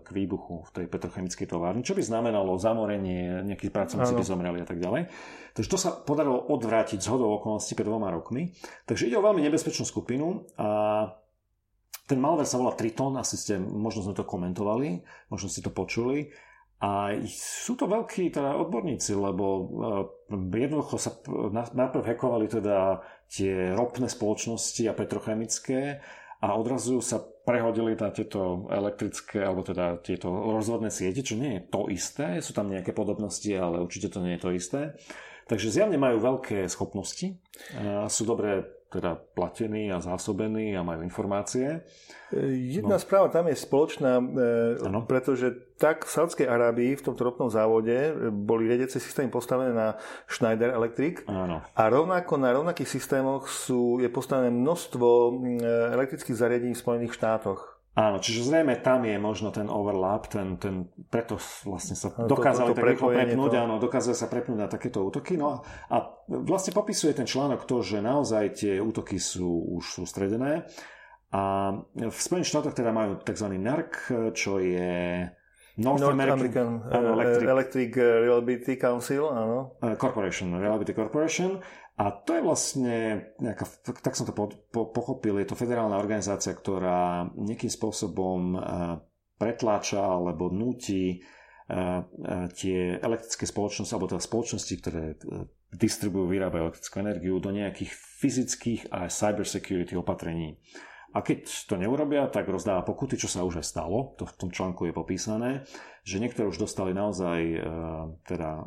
k výbuchu v tej petrochemickej továrni, čo by znamenalo zamorenie, nejakí pracovníci by zomreli a tak ďalej. Takže to sa podarilo odvrátiť z hodou okolností pred dvoma rokmi. Takže ide o veľmi nebezpečnú skupinu a ten malware sa volá Triton, asi ste, možno sme to komentovali, možno ste to počuli. A sú to veľkí teda odborníci, lebo jednoducho sa najprv hekovali teda tie ropné spoločnosti a petrochemické a odrazu sa prehodili na tieto elektrické, alebo teda tieto rozvodné siete, čo nie je to isté, sú tam nejaké podobnosti, ale určite to nie je to isté. Takže zjavne majú veľké schopnosti, sú dobre teda platení a zásobení a majú informácie. Jedna no. správa tam je spoločná, ano. E, pretože tak v Saudskej Arábii v tomto ropnom závode e, boli riadiace systémy postavené na Schneider Electric ano. a rovnako na rovnakých systémoch sú, je postavené množstvo e, elektrických zariadení v Spojených štátoch. Áno, čiže zrejme tam je možno ten overlap, ten, ten, preto vlastne sa dokázali to, to, to tak rýchlo prepnúť, to... áno, dokázali sa prepnúť na takéto útoky. No a vlastne popisuje ten článok to, že naozaj tie útoky sú už sústredené. A v Spojených štátoch teda majú tzv. NERC, čo je North, North American, American uh, Electric, Electric Reliability Council, áno. Corporation, Reliability Corporation. A to je vlastne, nejaká, tak som to po, po, pochopil, je to federálna organizácia, ktorá nejakým spôsobom pretláča alebo nutí tie elektrické spoločnosti, alebo teda spoločnosti, ktoré e, distribujú, vyrábajú elektrickú energiu do nejakých fyzických a cyber security opatrení. A keď to neurobia, tak rozdáva pokuty, čo sa už aj stalo, to v tom článku je popísané, že niektoré už dostali naozaj e, teda e,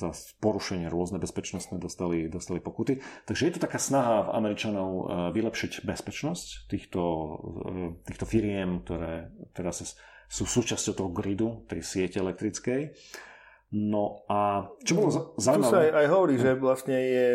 za porušenie rôzne bezpečnostné dostali, dostali pokuty. Takže je to taká snaha Američanov e, vylepšiť bezpečnosť týchto, týchto firiem, ktoré teda sa, sú súčasťou toho gridu, tej siete elektrickej. No a čo bolo zaujímavé... Tu sa aj, aj hovorí, že vlastne je,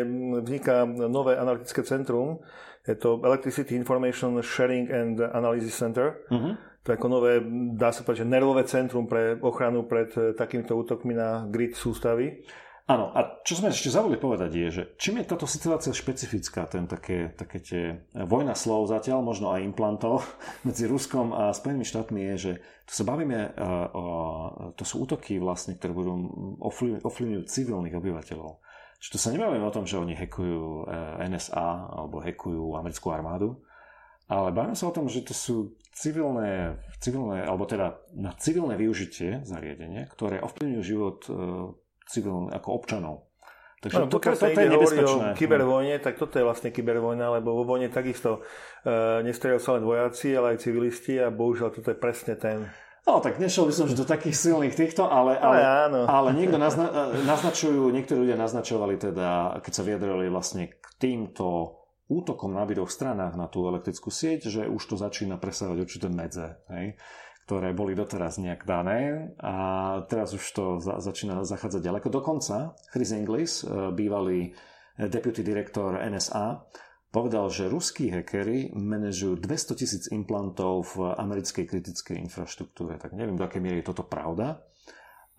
vzniká nové analytické centrum, je to Electricity Information Sharing and Analysis Center. Uh-huh. To je ako nové, dá sa povedať, že nervové centrum pre ochranu pred eh, takýmito útokmi na grid sústavy. Áno, a čo sme ešte zabudli povedať je, že čím je táto situácia špecifická, ten také, také tie eh, vojna slov zatiaľ, možno aj implantov medzi Ruskom a Spojenými štátmi je, že tu sa bavíme, uh, to sú útoky vlastne, ktoré budú ovplyvňujú civilných obyvateľov. Čiže tu sa nebavíme o tom, že oni hekujú eh, NSA alebo hekujú americkú armádu, ale bavíme sa o tom, že to sú civilné, civilné alebo teda na civilné využitie zariadenia, ktoré ovplyvňujú život eh, civilných ako občanov. Takže no, pokiaľ sa ide hovorí o kybervojne, tak toto je vlastne kybervojna, lebo vo vojne takisto uh, nestrieľajú sa len vojaci, ale aj civilisti a bohužiaľ toto je presne ten No, tak nešiel by som do takých silných týchto, ale, ale, ale, ale niekto nazna, naznačujú, niektorí ľudia naznačovali teda, keď sa vyjadrili vlastne k týmto útokom na obidvoch stranách na tú elektrickú sieť, že už to začína presávať určité medze, hej, ktoré boli doteraz nejak dané a teraz už to za, začína zachádzať ďaleko. Dokonca Chris Inglis, eh, bývalý deputy direktor NSA, povedal, že ruskí hackery manažujú 200 tisíc implantov v americkej kritickej infraštruktúre. Tak neviem, do akej miery je toto pravda,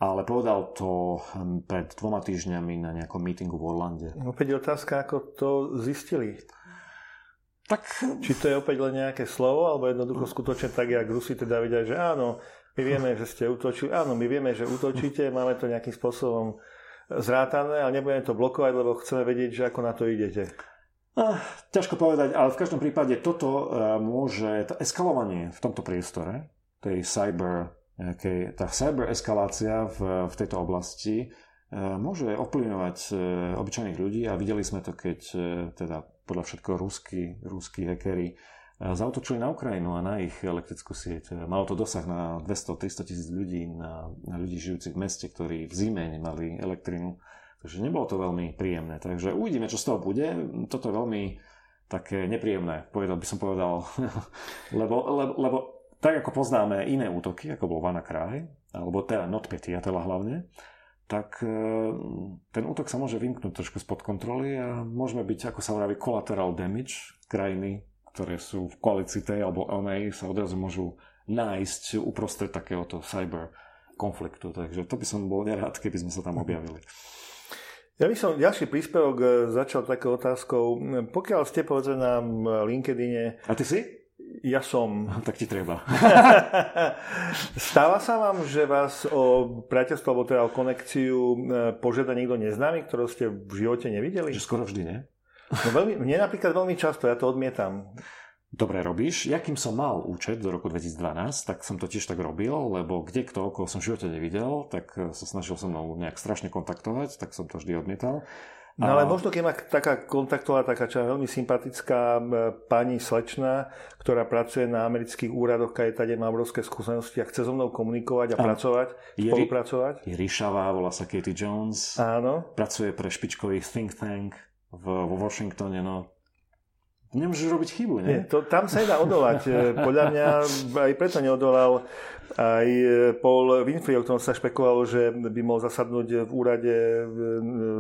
ale povedal to hm, pred dvoma týždňami na nejakom mítingu v Orlande. Opäť otázka, ako to zistili. Tak... Či to je opäť len nejaké slovo, alebo jednoducho skutočne tak, jak Rusi teda vidia, že áno, my vieme, že ste útočili, áno, my vieme, že útočíte, máme to nejakým spôsobom zrátané, ale nebudeme to blokovať, lebo chceme vedieť, že ako na to idete. Ah, ťažko povedať, ale v každom prípade toto uh, môže, tá eskalovanie v tomto priestore, tej cyber, nejakej, tá cyber eskalácia v, v tejto oblasti uh, môže ovplyvňovať uh, obyčajných ľudí a videli sme to, keď uh, teda podľa všetko ruskí, ruskí hackery uh, zautočili na Ukrajinu a na ich elektrickú sieť. Malo to dosah na 200-300 tisíc ľudí, na, na ľudí žijúcich v meste, ktorí v zime nemali elektrinu Takže nebolo to veľmi príjemné. Takže uvidíme, čo z toho bude. Toto je veľmi také nepríjemné, povedal by som povedal. lebo, lebo, lebo tak ako poznáme iné útoky, ako bol Kraj, alebo teda NotPetya hlavne, tak e, ten útok sa môže vymknúť trošku spod kontroly a môžeme byť, ako sa hovorí, collateral damage. Krajiny, ktoré sú v koalícii tej alebo onej, sa odrazu môžu nájsť uprostred takéhoto cyber konfliktu. Takže to by som bol nerád, keby sme sa tam objavili. Ja by som ďalší príspevok e, začal takou otázkou. Pokiaľ ste povedzme na LinkedIne... A ty si? Ja som. Tak ti treba. Stáva sa vám, že vás o priateľstvo alebo teda o konekciu e, požiada niekto neznámy, ktorého ste v živote nevideli? Že skoro vždy, nie? No veľmi, mne napríklad veľmi často, ja to odmietam. Dobre robíš. Ja kým som mal účet do roku 2012, tak som to tiež tak robil, lebo kde kto, koho som v živote nevidel, tak eh, sa snažil so mnou nejak strašne kontaktovať, tak som to vždy odmietal. No ale možno keď ma taká kontaktová taká čo veľmi sympatická pani slečna, ktorá pracuje na amerických úradoch, keď tady má obrovské skúsenosti a chce so mnou komunikovať a, a pracovať, je, spolupracovať. Je ríšavá, volá sa Katie Jones. Áno. Pracuje pre špičkový think tank v, vo Washingtone, no nemôžeš robiť chybu, nie? nie to, tam sa nedá odolať. E, podľa mňa aj preto neodolal aj e, Paul Winfrey, o ktorom sa špekulovalo, že by mohol zasadnúť v úrade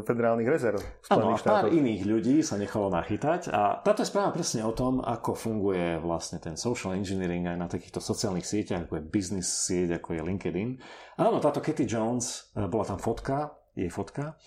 federálnych rezerv Áno, a pár iných ľudí sa nechalo nachytať a táto je správa presne o tom, ako funguje vlastne ten social engineering aj na takýchto sociálnych sieťach, ako je business sieť, ako je LinkedIn. Áno, táto Katie Jones, bola tam fotka, jej fotka,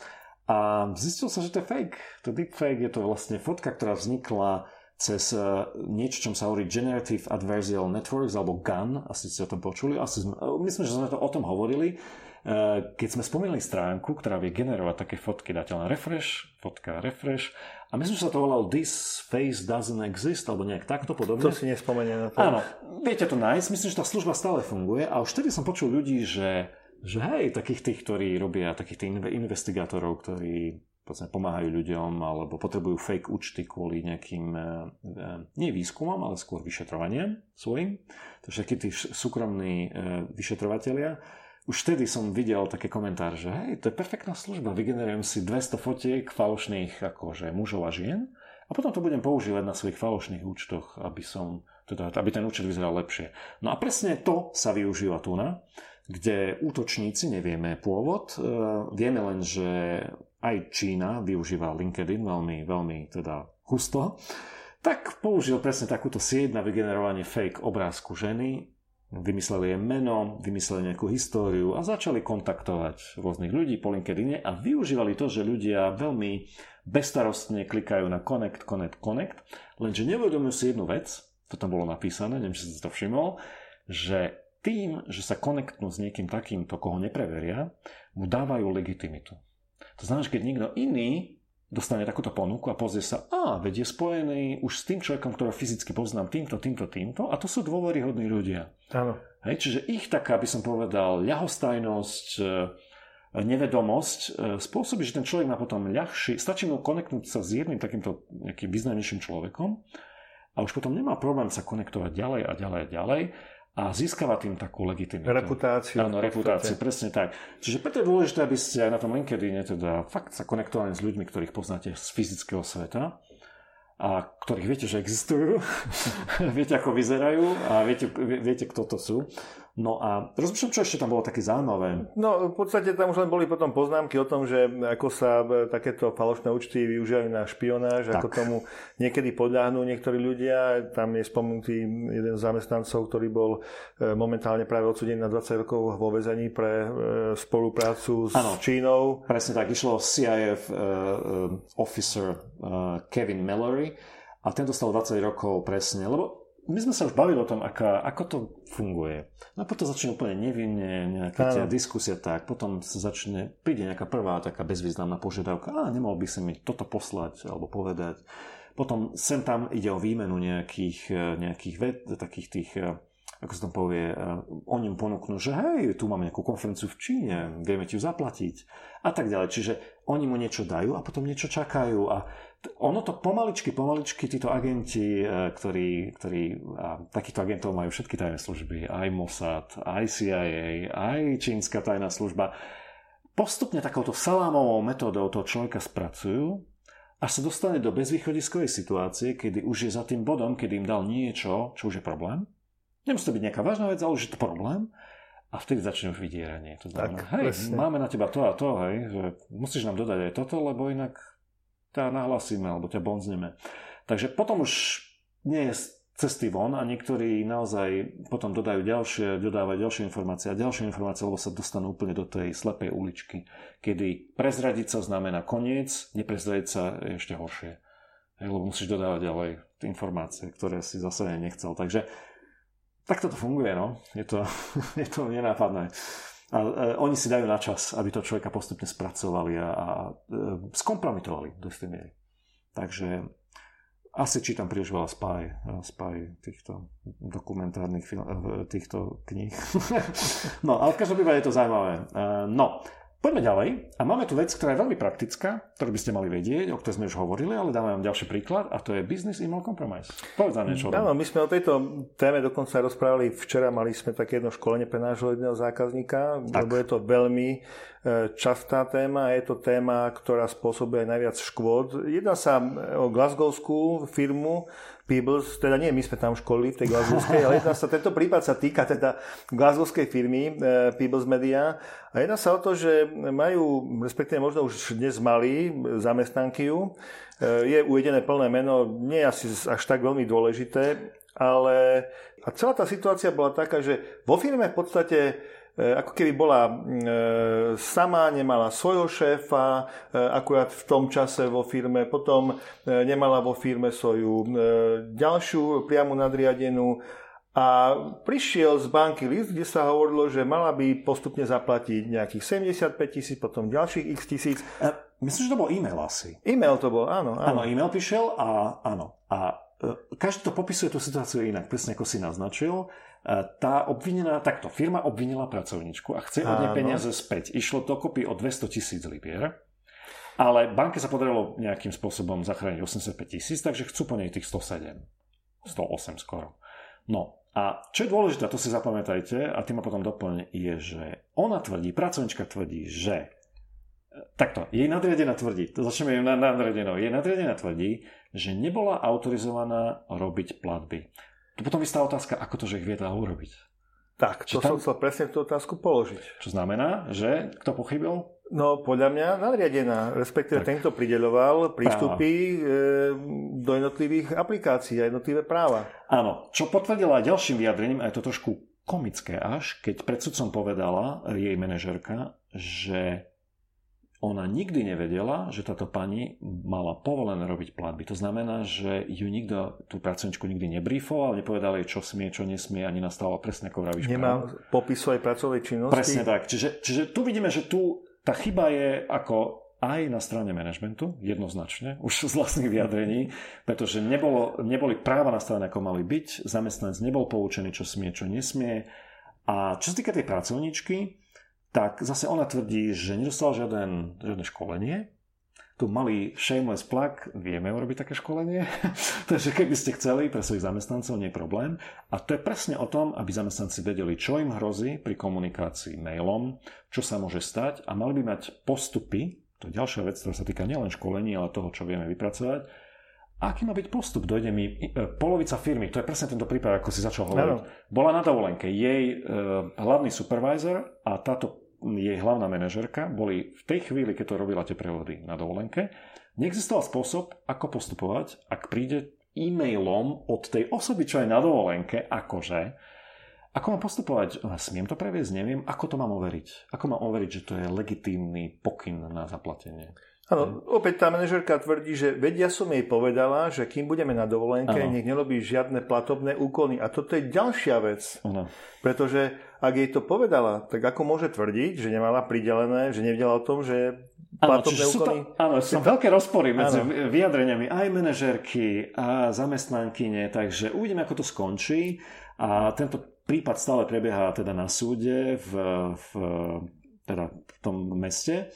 a zistil sa, že to je fake. To deepfake je to vlastne fotka, ktorá vznikla cez eh, niečo, čom sa hovorí Generative Adversarial Networks, alebo GAN, asi ste o tom počuli. Asi sme, eh, myslím, že sme to o tom hovorili. Eh, keď sme spomínali stránku, ktorá vie generovať také fotky, dáte len refresh, fotka refresh, a myslím, že sa to volalo This face doesn't exist, alebo nejak takto podobne. To si nespomeniem na to. Áno, viete to nájsť, myslím, že tá služba stále funguje a už vtedy som počul ľudí, že že hej, takých tých, ktorí robia, takých tých investigátorov, ktorí povedzme, pomáhajú ľuďom alebo potrebujú fake účty kvôli nejakým, e, e, nie výskumom, ale skôr vyšetrovaniam svojim. Takže takí tí súkromní e, vyšetrovateľia. Už vtedy som videl také komentár, že hej, to je perfektná služba, vygenerujem si 200 fotiek falošných akože mužov a žien a potom to budem používať na svojich falošných účtoch, aby som teda, aby ten účet vyzeral lepšie. No a presne to sa využíva tu na kde útočníci, nevieme pôvod, e, vieme len, že aj Čína využíva LinkedIn veľmi, veľmi teda husto, tak použil presne takúto sieť na vygenerovanie fake obrázku ženy, vymysleli jej meno, vymysleli nejakú históriu a začali kontaktovať rôznych ľudí po LinkedIne a využívali to, že ľudia veľmi bestarostne klikajú na connect, connect, connect, lenže nevedomujú si jednu vec, to tam bolo napísané, neviem, či si to všimol, že tým, že sa konektnú s niekým takýmto, koho nepreveria, mu dávajú legitimitu. To znamená, že keď niekto iný dostane takúto ponuku a pozrie sa, a veď je spojený už s tým človekom, ktorého fyzicky poznám týmto, týmto, týmto a to sú dôveryhodní ľudia. Áno. Hej, čiže ich taká, by som povedal, ľahostajnosť, e, nevedomosť e, spôsobí, že ten človek má potom ľahší, stačí mu konektnúť sa s jedným takýmto nejakým významnejším človekom a už potom nemá problém sa konektovať ďalej a ďalej a ďalej a získava tým takú legitimitu. Reputáciu. Áno, reputáciu, presne tak. Čiže preto je dôležité, aby ste aj na tom LinkedIn teda fakt sa konektovali s ľuďmi, ktorých poznáte z fyzického sveta a ktorých viete, že existujú, viete, ako vyzerajú a viete, viete, kto to sú. No a rozmýšľam, čo ešte tam bolo také zaujímavé. No v podstate tam už len boli potom poznámky o tom, že ako sa e, takéto falošné účty využívajú na špionáž, tak. ako tomu niekedy podľahnú niektorí ľudia. Tam je spomenutý jeden z zamestnancov, ktorý bol e, momentálne práve odsudený na 20 rokov vo vezení pre e, spoluprácu s ano, Čínou. Presne tak, išlo CIF uh, officer uh, Kevin Mallory a ten dostal 20 rokov presne, lebo my sme sa už bavili o tom, aká, ako to funguje. No a potom začne úplne nevinne, nejaká tá diskusia tak, potom sa začne, príde nejaká prvá taká bezvýznamná požiadavka, a nemohol by si mi toto poslať alebo povedať. Potom sem tam ide o výmenu nejakých, nejakých ved, takých tých ako sa to povie, o ňom ponúknú, že hej, tu máme nejakú konferenciu v Číne, vieme ti ju zaplatiť a tak ďalej. Čiže oni mu niečo dajú a potom niečo čakajú a ono to pomaličky, pomaličky títo agenti, e, ktorí, ktorí a takýchto agentov majú všetky tajné služby, aj Mossad, aj CIA, aj čínska tajná služba, postupne takouto salámovou metódou toho človeka spracujú až sa dostane do bezvýchodiskovej situácie, kedy už je za tým bodom, kedy im dal niečo, čo už je problém. Nemusí to byť nejaká vážna vec, ale už je to problém. A vtedy začne už vydieranie. To znamená, tak, hej, presne. máme na teba to a to, hej, že musíš nám dodať aj toto, lebo inak ťa nahlasíme alebo ťa bonzneme. Takže potom už nie je cesty von a niektorí naozaj potom dodajú ďalšie, dodávajú ďalšie informácie a ďalšie informácie, lebo sa dostanú úplne do tej slepej uličky, kedy prezradiť sa znamená koniec, neprezradiť sa je ešte horšie. Lebo musíš dodávať ďalej informácie, ktoré si zase nechcel. Takže takto to funguje, no. Je to, je to nenápadné. A e, oni si dajú na čas, aby to človeka postupne spracovali a, a e, skompromitovali do istej miery. Takže Asi čítam príliš veľa spy, spy týchto dokumentárnych týchto kníh. no, ale v každom prípade je to zaujímavé. No, Poďme ďalej. A máme tu vec, ktorá je veľmi praktická, ktorú by ste mali vedieť, o ktorej sme už hovorili, ale dáme vám ďalší príklad a to je Business Email Compromise. Povedz nám niečo. Áno, my sme o tejto téme dokonca rozprávali včera, mali sme také jedno školenie pre nášho jedného zákazníka, tak. lebo je to veľmi e, častá téma, je to téma, ktorá spôsobuje najviac škôd. Jedná sa o glasgowskú firmu, Peebles, teda nie, my sme tam školili v tej Glasgowskej, ale jedná sa, tento prípad sa týka teda Glasgowskej firmy e, Peebles Media. A jedná sa o to, že majú, respektíve možno už dnes mali zamestnanky ju, e, je uvedené plné meno, nie je asi až tak veľmi dôležité, ale a celá tá situácia bola taká, že vo firme v podstate ako keby bola e, sama, nemala svojho šéfa, e, akurát v tom čase vo firme, potom nemala vo firme svoju ďalšiu priamu nadriadenú a prišiel z banky list, kde sa hovorilo, že mala by postupne zaplatiť nejakých 75 tisíc, potom ďalších x tisíc. Myslím, že to bol e-mail asi. E-mail to bol, áno. Áno, áno e-mail prišiel a áno. A každý to popisuje tú situáciu inak, presne ako si naznačil tá obvinená, takto, firma obvinila pracovničku a chce od nej peniaze späť. Išlo dokopy o 200 tisíc libier, ale banke sa podarilo nejakým spôsobom zachrániť 85 tisíc, takže chcú po nej tých 107. 108 skoro. No a čo je dôležité, to si zapamätajte a tým ma potom doplň, je, že ona tvrdí, pracovnička tvrdí, že takto, jej nadriadená tvrdí, to začneme jej nadriadenou, jej nadriadená tvrdí, že nebola autorizovaná robiť platby. Tu potom vystá otázka, ako to, že ich viedla urobiť. Tak, to tam... som chcel presne tú otázku položiť. Čo znamená, že kto pochybil? No, podľa mňa nadriadená, respektíve tak. ten, kto prideľoval prístupy práva. E, do jednotlivých aplikácií a jednotlivé práva. Áno, čo potvrdila ďalším vyjadrením, a je to trošku komické až, keď pred sudcom povedala jej manažerka, že ona nikdy nevedela, že táto pani mala povolené robiť platby. To znamená, že ju nikto, tú pracovničku nikdy nebrífoval, nepovedal jej, čo smie, čo nesmie, ani nastala presne ako vravíš. Nemá popis svojej pracovnej činnosti. Presne tak. Čiže, čiže tu vidíme, že tu tá chyba je ako aj na strane manažmentu, jednoznačne, už z vlastných vyjadrení, pretože nebolo, neboli práva nastavené, ako mali byť, zamestnanec nebol poučený, čo smie, čo nesmie. A čo sa týka tej pracovničky, tak zase ona tvrdí, že nedostala žiaden, žiadne školenie. Tu malý shameless plug, vieme urobiť také školenie. Takže keby ste chceli pre svojich zamestnancov, nie je problém. A to je presne o tom, aby zamestnanci vedeli, čo im hrozí pri komunikácii mailom, čo sa môže stať a mali by mať postupy, to je ďalšia vec, ktorá sa týka nielen školení, ale toho, čo vieme vypracovať, aký má byť postup? Dojde mi e, polovica firmy, to je presne tento prípad, ako si začal hovoriť. Bola na dovolenke. Jej e, hlavný supervisor a táto jej hlavná manažerka boli v tej chvíli, keď to robila tie prevody na dovolenke, neexistoval spôsob, ako postupovať, ak príde e-mailom od tej osoby, čo je na dovolenke, akože, ako mám postupovať? Smiem to previesť? Neviem. Ako to mám overiť? Ako mám overiť, že to je legitímny pokyn na zaplatenie? Áno, opäť tá manažerka tvrdí, že vedia som jej povedala, že kým budeme na dovolenke, ano. nech nerobí žiadne platobné úkony. A toto je ďalšia vec. Ano. Pretože ak jej to povedala, tak ako môže tvrdiť, že nemala pridelené, že nevedela o tom, že platobné ano, úkony... To, áno, sú veľké rozpory medzi ano. vyjadreniami aj manažerky a zamestnankyne, takže uvidíme, ako to skončí. A tento prípad stále prebieha teda na súde v, v, teda v tom meste.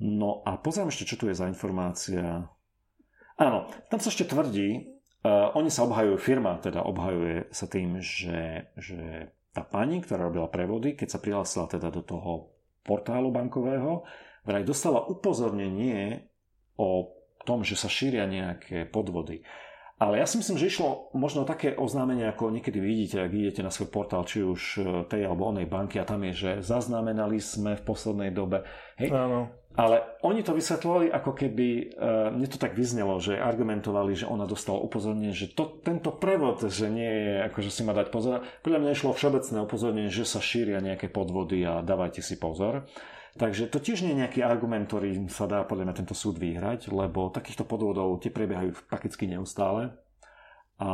No a pozriem ešte, čo tu je za informácia. Áno, tam sa ešte tvrdí, uh, oni sa obhajujú, firma teda obhajuje sa tým, že, že tá pani, ktorá robila prevody, keď sa prihlásila teda do toho portálu bankového, vraj dostala upozornenie o tom, že sa šíria nejaké podvody. Ale ja si myslím, že išlo možno také oznámenie, ako niekedy vidíte, ak idete na svoj portál, či už e, tej alebo onej banky a tam je, že zaznamenali sme v poslednej dobe. Hej, Áno. Ale oni to vysvetľovali, ako keby, uh, mne to tak vyznelo, že argumentovali, že ona dostala upozornenie, že to, tento prevod, že nie je, akože si má dať pozor. Podľa mňa išlo všeobecné upozornenie, že sa šíria nejaké podvody a dávajte si pozor. Takže to tiež nie je nejaký argument, ktorý sa dá podľa mňa tento súd vyhrať, lebo takýchto podvodov tie prebiehajú prakticky neustále. A...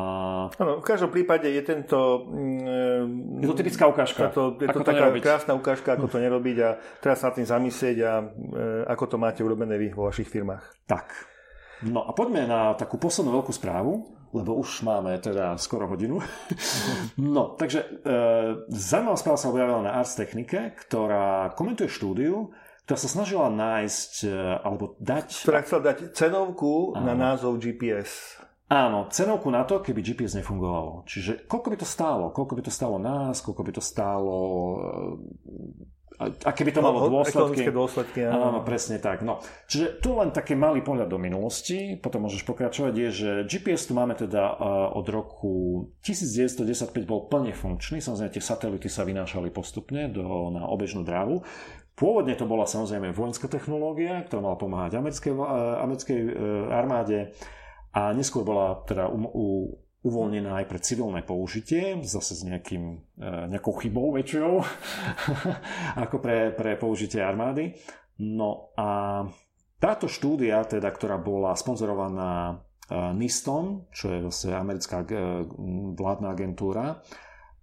Ano, v každom prípade je tento... Mm, je to typická ukážka. To, je to taká to krásna ukážka, ako to nerobiť a teraz sa nad tým zamyslieť a e, ako to máte urobené vy vo vašich firmách. Tak. No a poďme na takú poslednú veľkú správu, lebo už máme teda skoro hodinu. No, takže e, zaujímavá správa sa objavila na Ars Technike, ktorá komentuje štúdiu, ktorá sa snažila nájsť, e, alebo dať... Ktorá chcela dať cenovku Áno. na názov GPS. Áno, cenovku na to, keby GPS nefungovalo. Čiže koľko by to stálo? Koľko by to stálo nás? Koľko by to stálo a keby to malo dôsledky. dôsledky áno. áno, presne tak. No. Čiže tu len taký malý pohľad do minulosti, potom môžeš pokračovať, je, že GPS tu máme teda od roku 1995 bol plne funkčný, samozrejme tie satelity sa vynášali postupne do, na obežnú dráhu. Pôvodne to bola samozrejme vojenská technológia, ktorá mala pomáhať americkej, americkej e, armáde a neskôr bola teda u, u uvoľnená aj pre civilné použitie, zase s nejakým, e, nejakou chybou väčšou, ako pre, pre použitie armády. No a táto štúdia, teda, ktorá bola sponzorovaná e, NISTom, čo je zase americká e, vládna agentúra,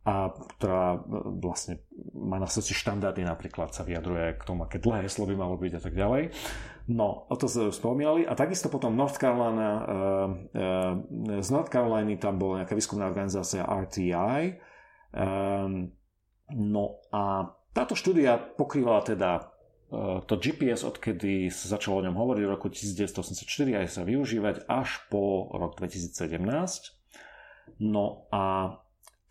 a ktorá vlastne má na srdci štandardy, napríklad sa vyjadruje k tomu, aké dlhé heslo by malo byť a tak ďalej. No, o to sme spomínali. A takisto potom North Carolina, uh, uh, z North Caroliny tam bola nejaká výskumná organizácia RTI. Um, no a táto štúdia pokrývala teda uh, to GPS, odkedy sa začalo o ňom hovoriť v roku 1984 aj sa využívať až po rok 2017. No a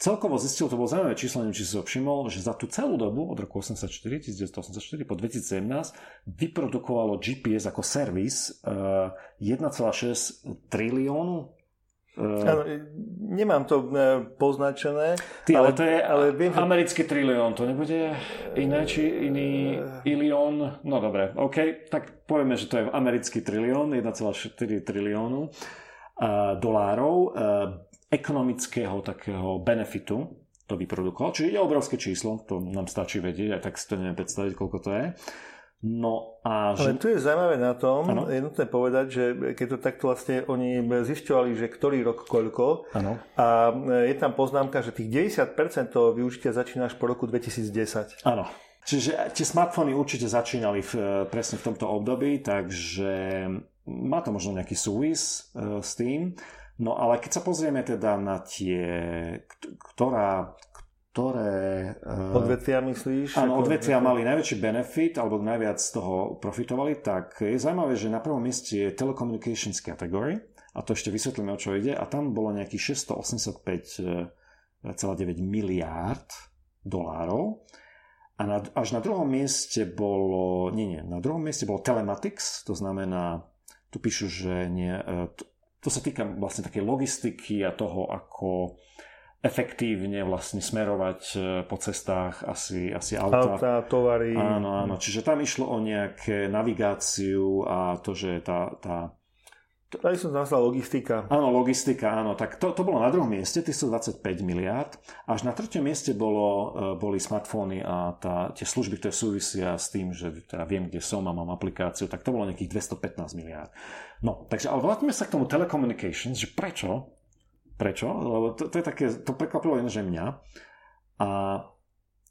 Celkovo zistil, to bolo zaujímavé číslo, neviem, či si ho všimol, že za tú celú dobu od roku 84, 1984 po 2017 vyprodukovalo GPS ako servis uh, eh, 1,6 triliónu Uh, ano, nemám to uh, poznačené. Ty, ale, ale to je ale viem, americký trilión, to nebude iné, či iný ilión? No dobre, OK, tak povieme, že to je americký trilión, 1,4 triliónu dolárov. Ekonomického takého benefitu to vyprodukoval. Čiže je obrovské číslo, to nám stačí vedieť, aj tak si to neviem predstaviť, koľko to je. No a že... Ale tu je zaujímavé na tom, ano? je nutné povedať, že keď to takto vlastne oni zisťovali, že ktorý rok koľko ano. a je tam poznámka, že tých 90% toho využitia začína až po roku 2010. Áno. Čiže tie smartfóny určite začínali v, presne v tomto období, takže má to možno nejaký súvis uh, s tým. No ale keď sa pozrieme teda na tie, ktorá, ktoré... Eh, odvetvia myslíš? Áno, odvetvia mali najväčší benefit, alebo najviac z toho profitovali, tak je zaujímavé, že na prvom mieste je Telecommunications Category, a to ešte vysvetlíme, o čo ide, a tam bolo nejakých 685,9 miliárd dolárov. A na, až na druhom mieste bolo, nie, nie, na druhom mieste bolo Telematics, to znamená, tu píšu, že nie, to sa týka vlastne takej logistiky a toho, ako efektívne vlastne smerovať e, po cestách asi, asi auta. Auta, tovary. Áno, áno. Čiže tam išlo o nejaké navigáciu a to, že tá, tá Tady som nazval logistika. Áno, logistika, áno. Tak to, to bolo na druhom mieste, 25 miliárd. Až na treťom mieste bolo, e, boli smartfóny a tá, tie služby, ktoré súvisia s tým, že teda viem, kde som a mám aplikáciu, tak to bolo nejakých 215 miliárd. No, takže ale vrátime sa k tomu telecommunications, že prečo? Prečo? Lebo to, to je také, to prekvapilo len, že mňa. A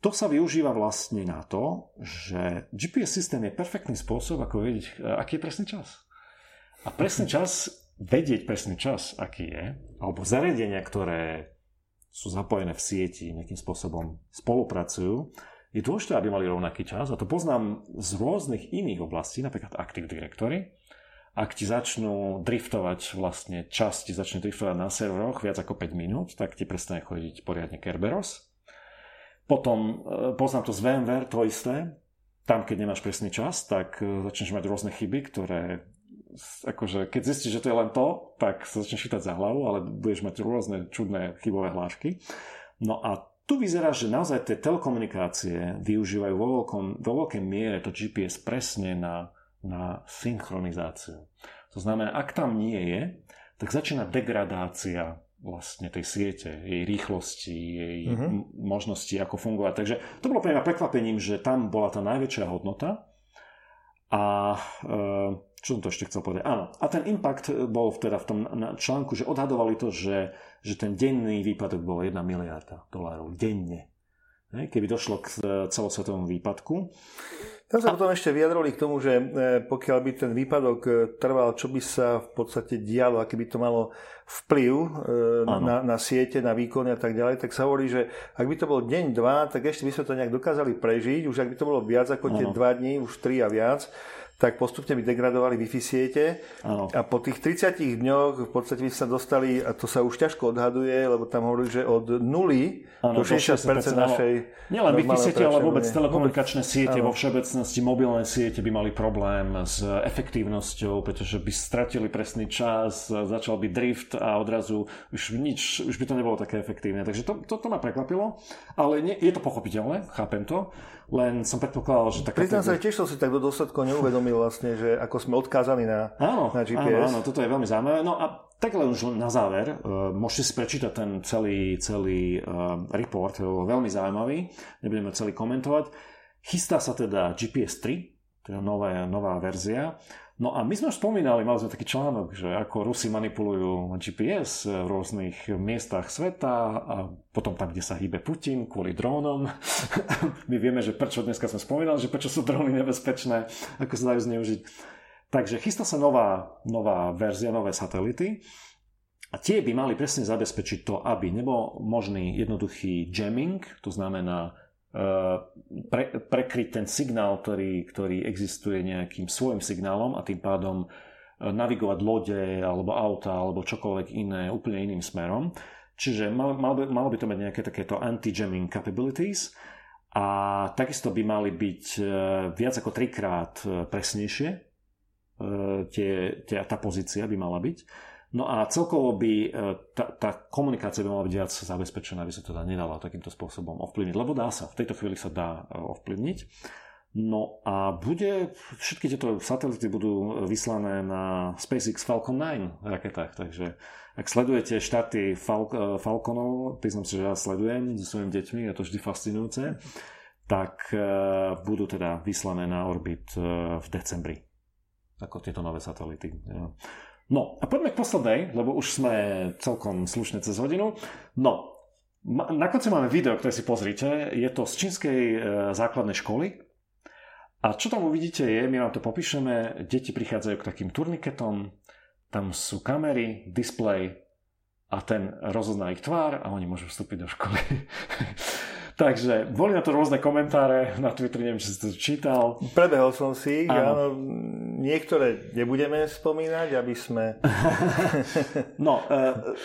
to sa využíva vlastne na to, že GPS systém je perfektný spôsob, ako vedieť, e, aký je presný čas. A presný čas, vedieť presný čas, aký je, alebo zariadenia, ktoré sú zapojené v sieti, nejakým spôsobom spolupracujú, je dôležité, aby mali rovnaký čas. A to poznám z rôznych iných oblastí, napríklad Active Directory. Ak ti začnú driftovať vlastne čas, ti začne driftovať na serveroch viac ako 5 minút, tak ti prestane chodiť poriadne Kerberos. Potom e, poznám to z VMware, to isté. Tam, keď nemáš presný čas, tak e, začneš mať rôzne chyby, ktoré akože keď zistíš, že to je len to, tak sa začneš chytať za hlavu, ale budeš mať rôzne čudné chybové hlášky. No a tu vyzerá, že naozaj tie telekomunikácie využívajú vo, veľkom, vo veľkej miere to GPS presne na, na synchronizáciu. To znamená, ak tam nie je, tak začína degradácia vlastne tej siete, jej rýchlosti, jej uh-huh. možnosti, ako fungovať. Takže to bolo pre mňa prekvapením, že tam bola tá najväčšia hodnota a e, čo som to ešte chcel povedať? Áno, a ten impact bol teda v tom článku, že odhadovali to, že, že ten denný výpadok bol 1 miliarda dolárov denne. keby došlo k celosvetovom výpadku. Tam sa potom ešte vyjadrili k tomu, že e, pokiaľ by ten výpadok e, trval, čo by sa v podstate dialo, aký by to malo vplyv e, na, na siete, na výkony a tak ďalej, tak sa hovorí, že ak by to bol deň, dva, tak ešte by sme to nejak dokázali prežiť. Už ak by to bolo viac ako tie dva dní, už tri a viac, tak postupne by degradovali Wi-Fi siete ano. a po tých 30 dňoch v podstate by sa dostali, a to sa už ťažko odhaduje, lebo tam hovorí, že od nuly ano, do 60% našej... Nielen Wi-Fi siete, ale vôbec telekomunikačné siete ano. vo všeobecnosti, mobilné siete by mali problém s efektívnosťou, pretože by stratili presný čas, začal by drift a odrazu už nič, už by to nebolo také efektívne. Takže to, to, to ma prekvapilo, ale nie, je to pochopiteľné, chápem to. Len som predpokladal, že taká... Priznám sa, tiež som si tak do dôsledkov neuvedomil vlastne, že ako sme odkázaní na, áno, na GPS. Áno, áno, toto je veľmi zaujímavé. No a tak len už na záver, uh, môžete si prečítať ten celý, celý uh, report, veľmi zaujímavý, nebudeme celý komentovať. Chystá sa teda GPS 3, to je nová, nová verzia. No a my sme už spomínali, mali sme taký článok, že ako Rusi manipulujú GPS v rôznych miestach sveta a potom tam, kde sa hýbe Putin kvôli drónom. my vieme, že prečo dneska sme spomínali, že prečo sú dróny nebezpečné, ako sa dajú zneužiť. Takže chystá sa nová, nová verzia, nové satelity. A tie by mali presne zabezpečiť to, aby nebol možný jednoduchý jamming, to znamená pre, prekryť ten signál, ktorý, ktorý existuje nejakým svojim signálom a tým pádom e, navigovať lode alebo auta alebo čokoľvek iné úplne iným smerom. Čiže mal, mal by, malo by to mať nejaké takéto anti-jamming capabilities a takisto by mali byť e, viac ako trikrát e, presnejšie. Tie, tie, tá pozícia by mala byť. No a celkovo by e, tá, tá komunikácia by mala byť viac zabezpečená, aby sa teda nedala takýmto spôsobom ovplyvniť, lebo dá sa, v tejto chvíli sa dá e, ovplyvniť. No a bude, všetky tieto satelity budú vyslané na SpaceX Falcon 9 raketách, takže ak sledujete štáty Fal- e, Falconov, priznám si, že ja sledujem so svojimi deťmi, je to vždy fascinujúce, tak budú teda vyslané na orbit v decembri, ako tieto nové satelity. No a poďme k poslednej, lebo už sme celkom slušne cez hodinu. No, na konci máme video, ktoré si pozrite. Je to z čínskej e, základnej školy. A čo tam uvidíte je, my vám to popíšeme, deti prichádzajú k takým turniketom, tam sú kamery, display a ten rozozná ich tvár a oni môžu vstúpiť do školy. Takže boli na to rôzne komentáre na Twitter, neviem, či si to čítal. Prebehol som si, áno. niektoré nebudeme spomínať, aby sme... no, e,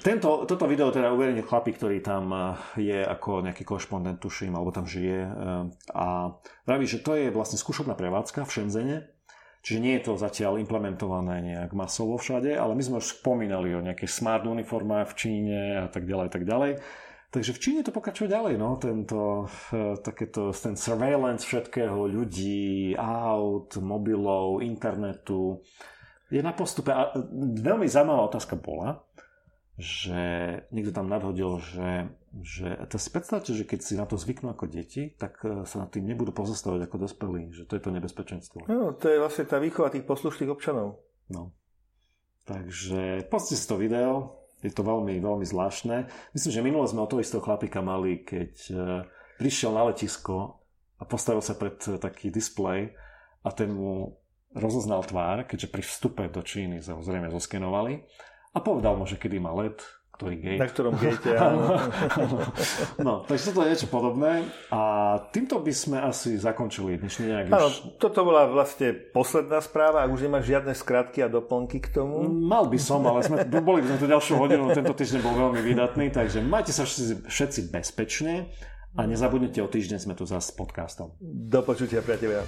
tento, toto video teda uverejnil chlapík, ktorý tam e, je ako nejaký korešpondent, tuším, alebo tam žije. E, a praví, že to je vlastne skúšobná prevádzka v Šenzene, Čiže nie je to zatiaľ implementované nejak masovo všade, ale my sme už spomínali o nejakých smart uniformách v Číne a tak ďalej, tak ďalej. Takže v Číne to pokračuje ďalej, no, tento, eh, takéto, ten surveillance všetkého, ľudí, aut, mobilov, internetu je na postupe. A veľmi zaujímavá otázka bola, že niekto tam nadhodil, že, že to si predstavte, že keď si na to zvyknú ako deti, tak eh, sa nad tým nebudú pozastavať ako dospelí, že to je to nebezpečenstvo. No, to je vlastne tá výchova tých poslušných občanov. No. Takže pozrite si to video, je to veľmi, veľmi zvláštne. Myslím, že minule sme o toho istého chlapika mali, keď e, prišiel na letisko a postavil sa pred e, taký displej a ten mu rozoznal tvár, keďže pri vstupe do Číny sa ho zrejme zoskenovali a povedal mu, že kedy má let, ktorý gate. Na ktorom gate, áno. no, takže toto je niečo podobné a týmto by sme asi zakončili dnešný nejak áno, už... toto bola vlastne posledná správa, ak už nemáš žiadne skratky a doplnky k tomu. Mal by som, ale sme, boli by sme tu ďalšiu hodinu, tento týždeň bol veľmi vydatný, takže majte sa všetci, všetci bezpečne a nezabudnite, o týždeň sme tu zase s podcastom. Do počutia, priatelia.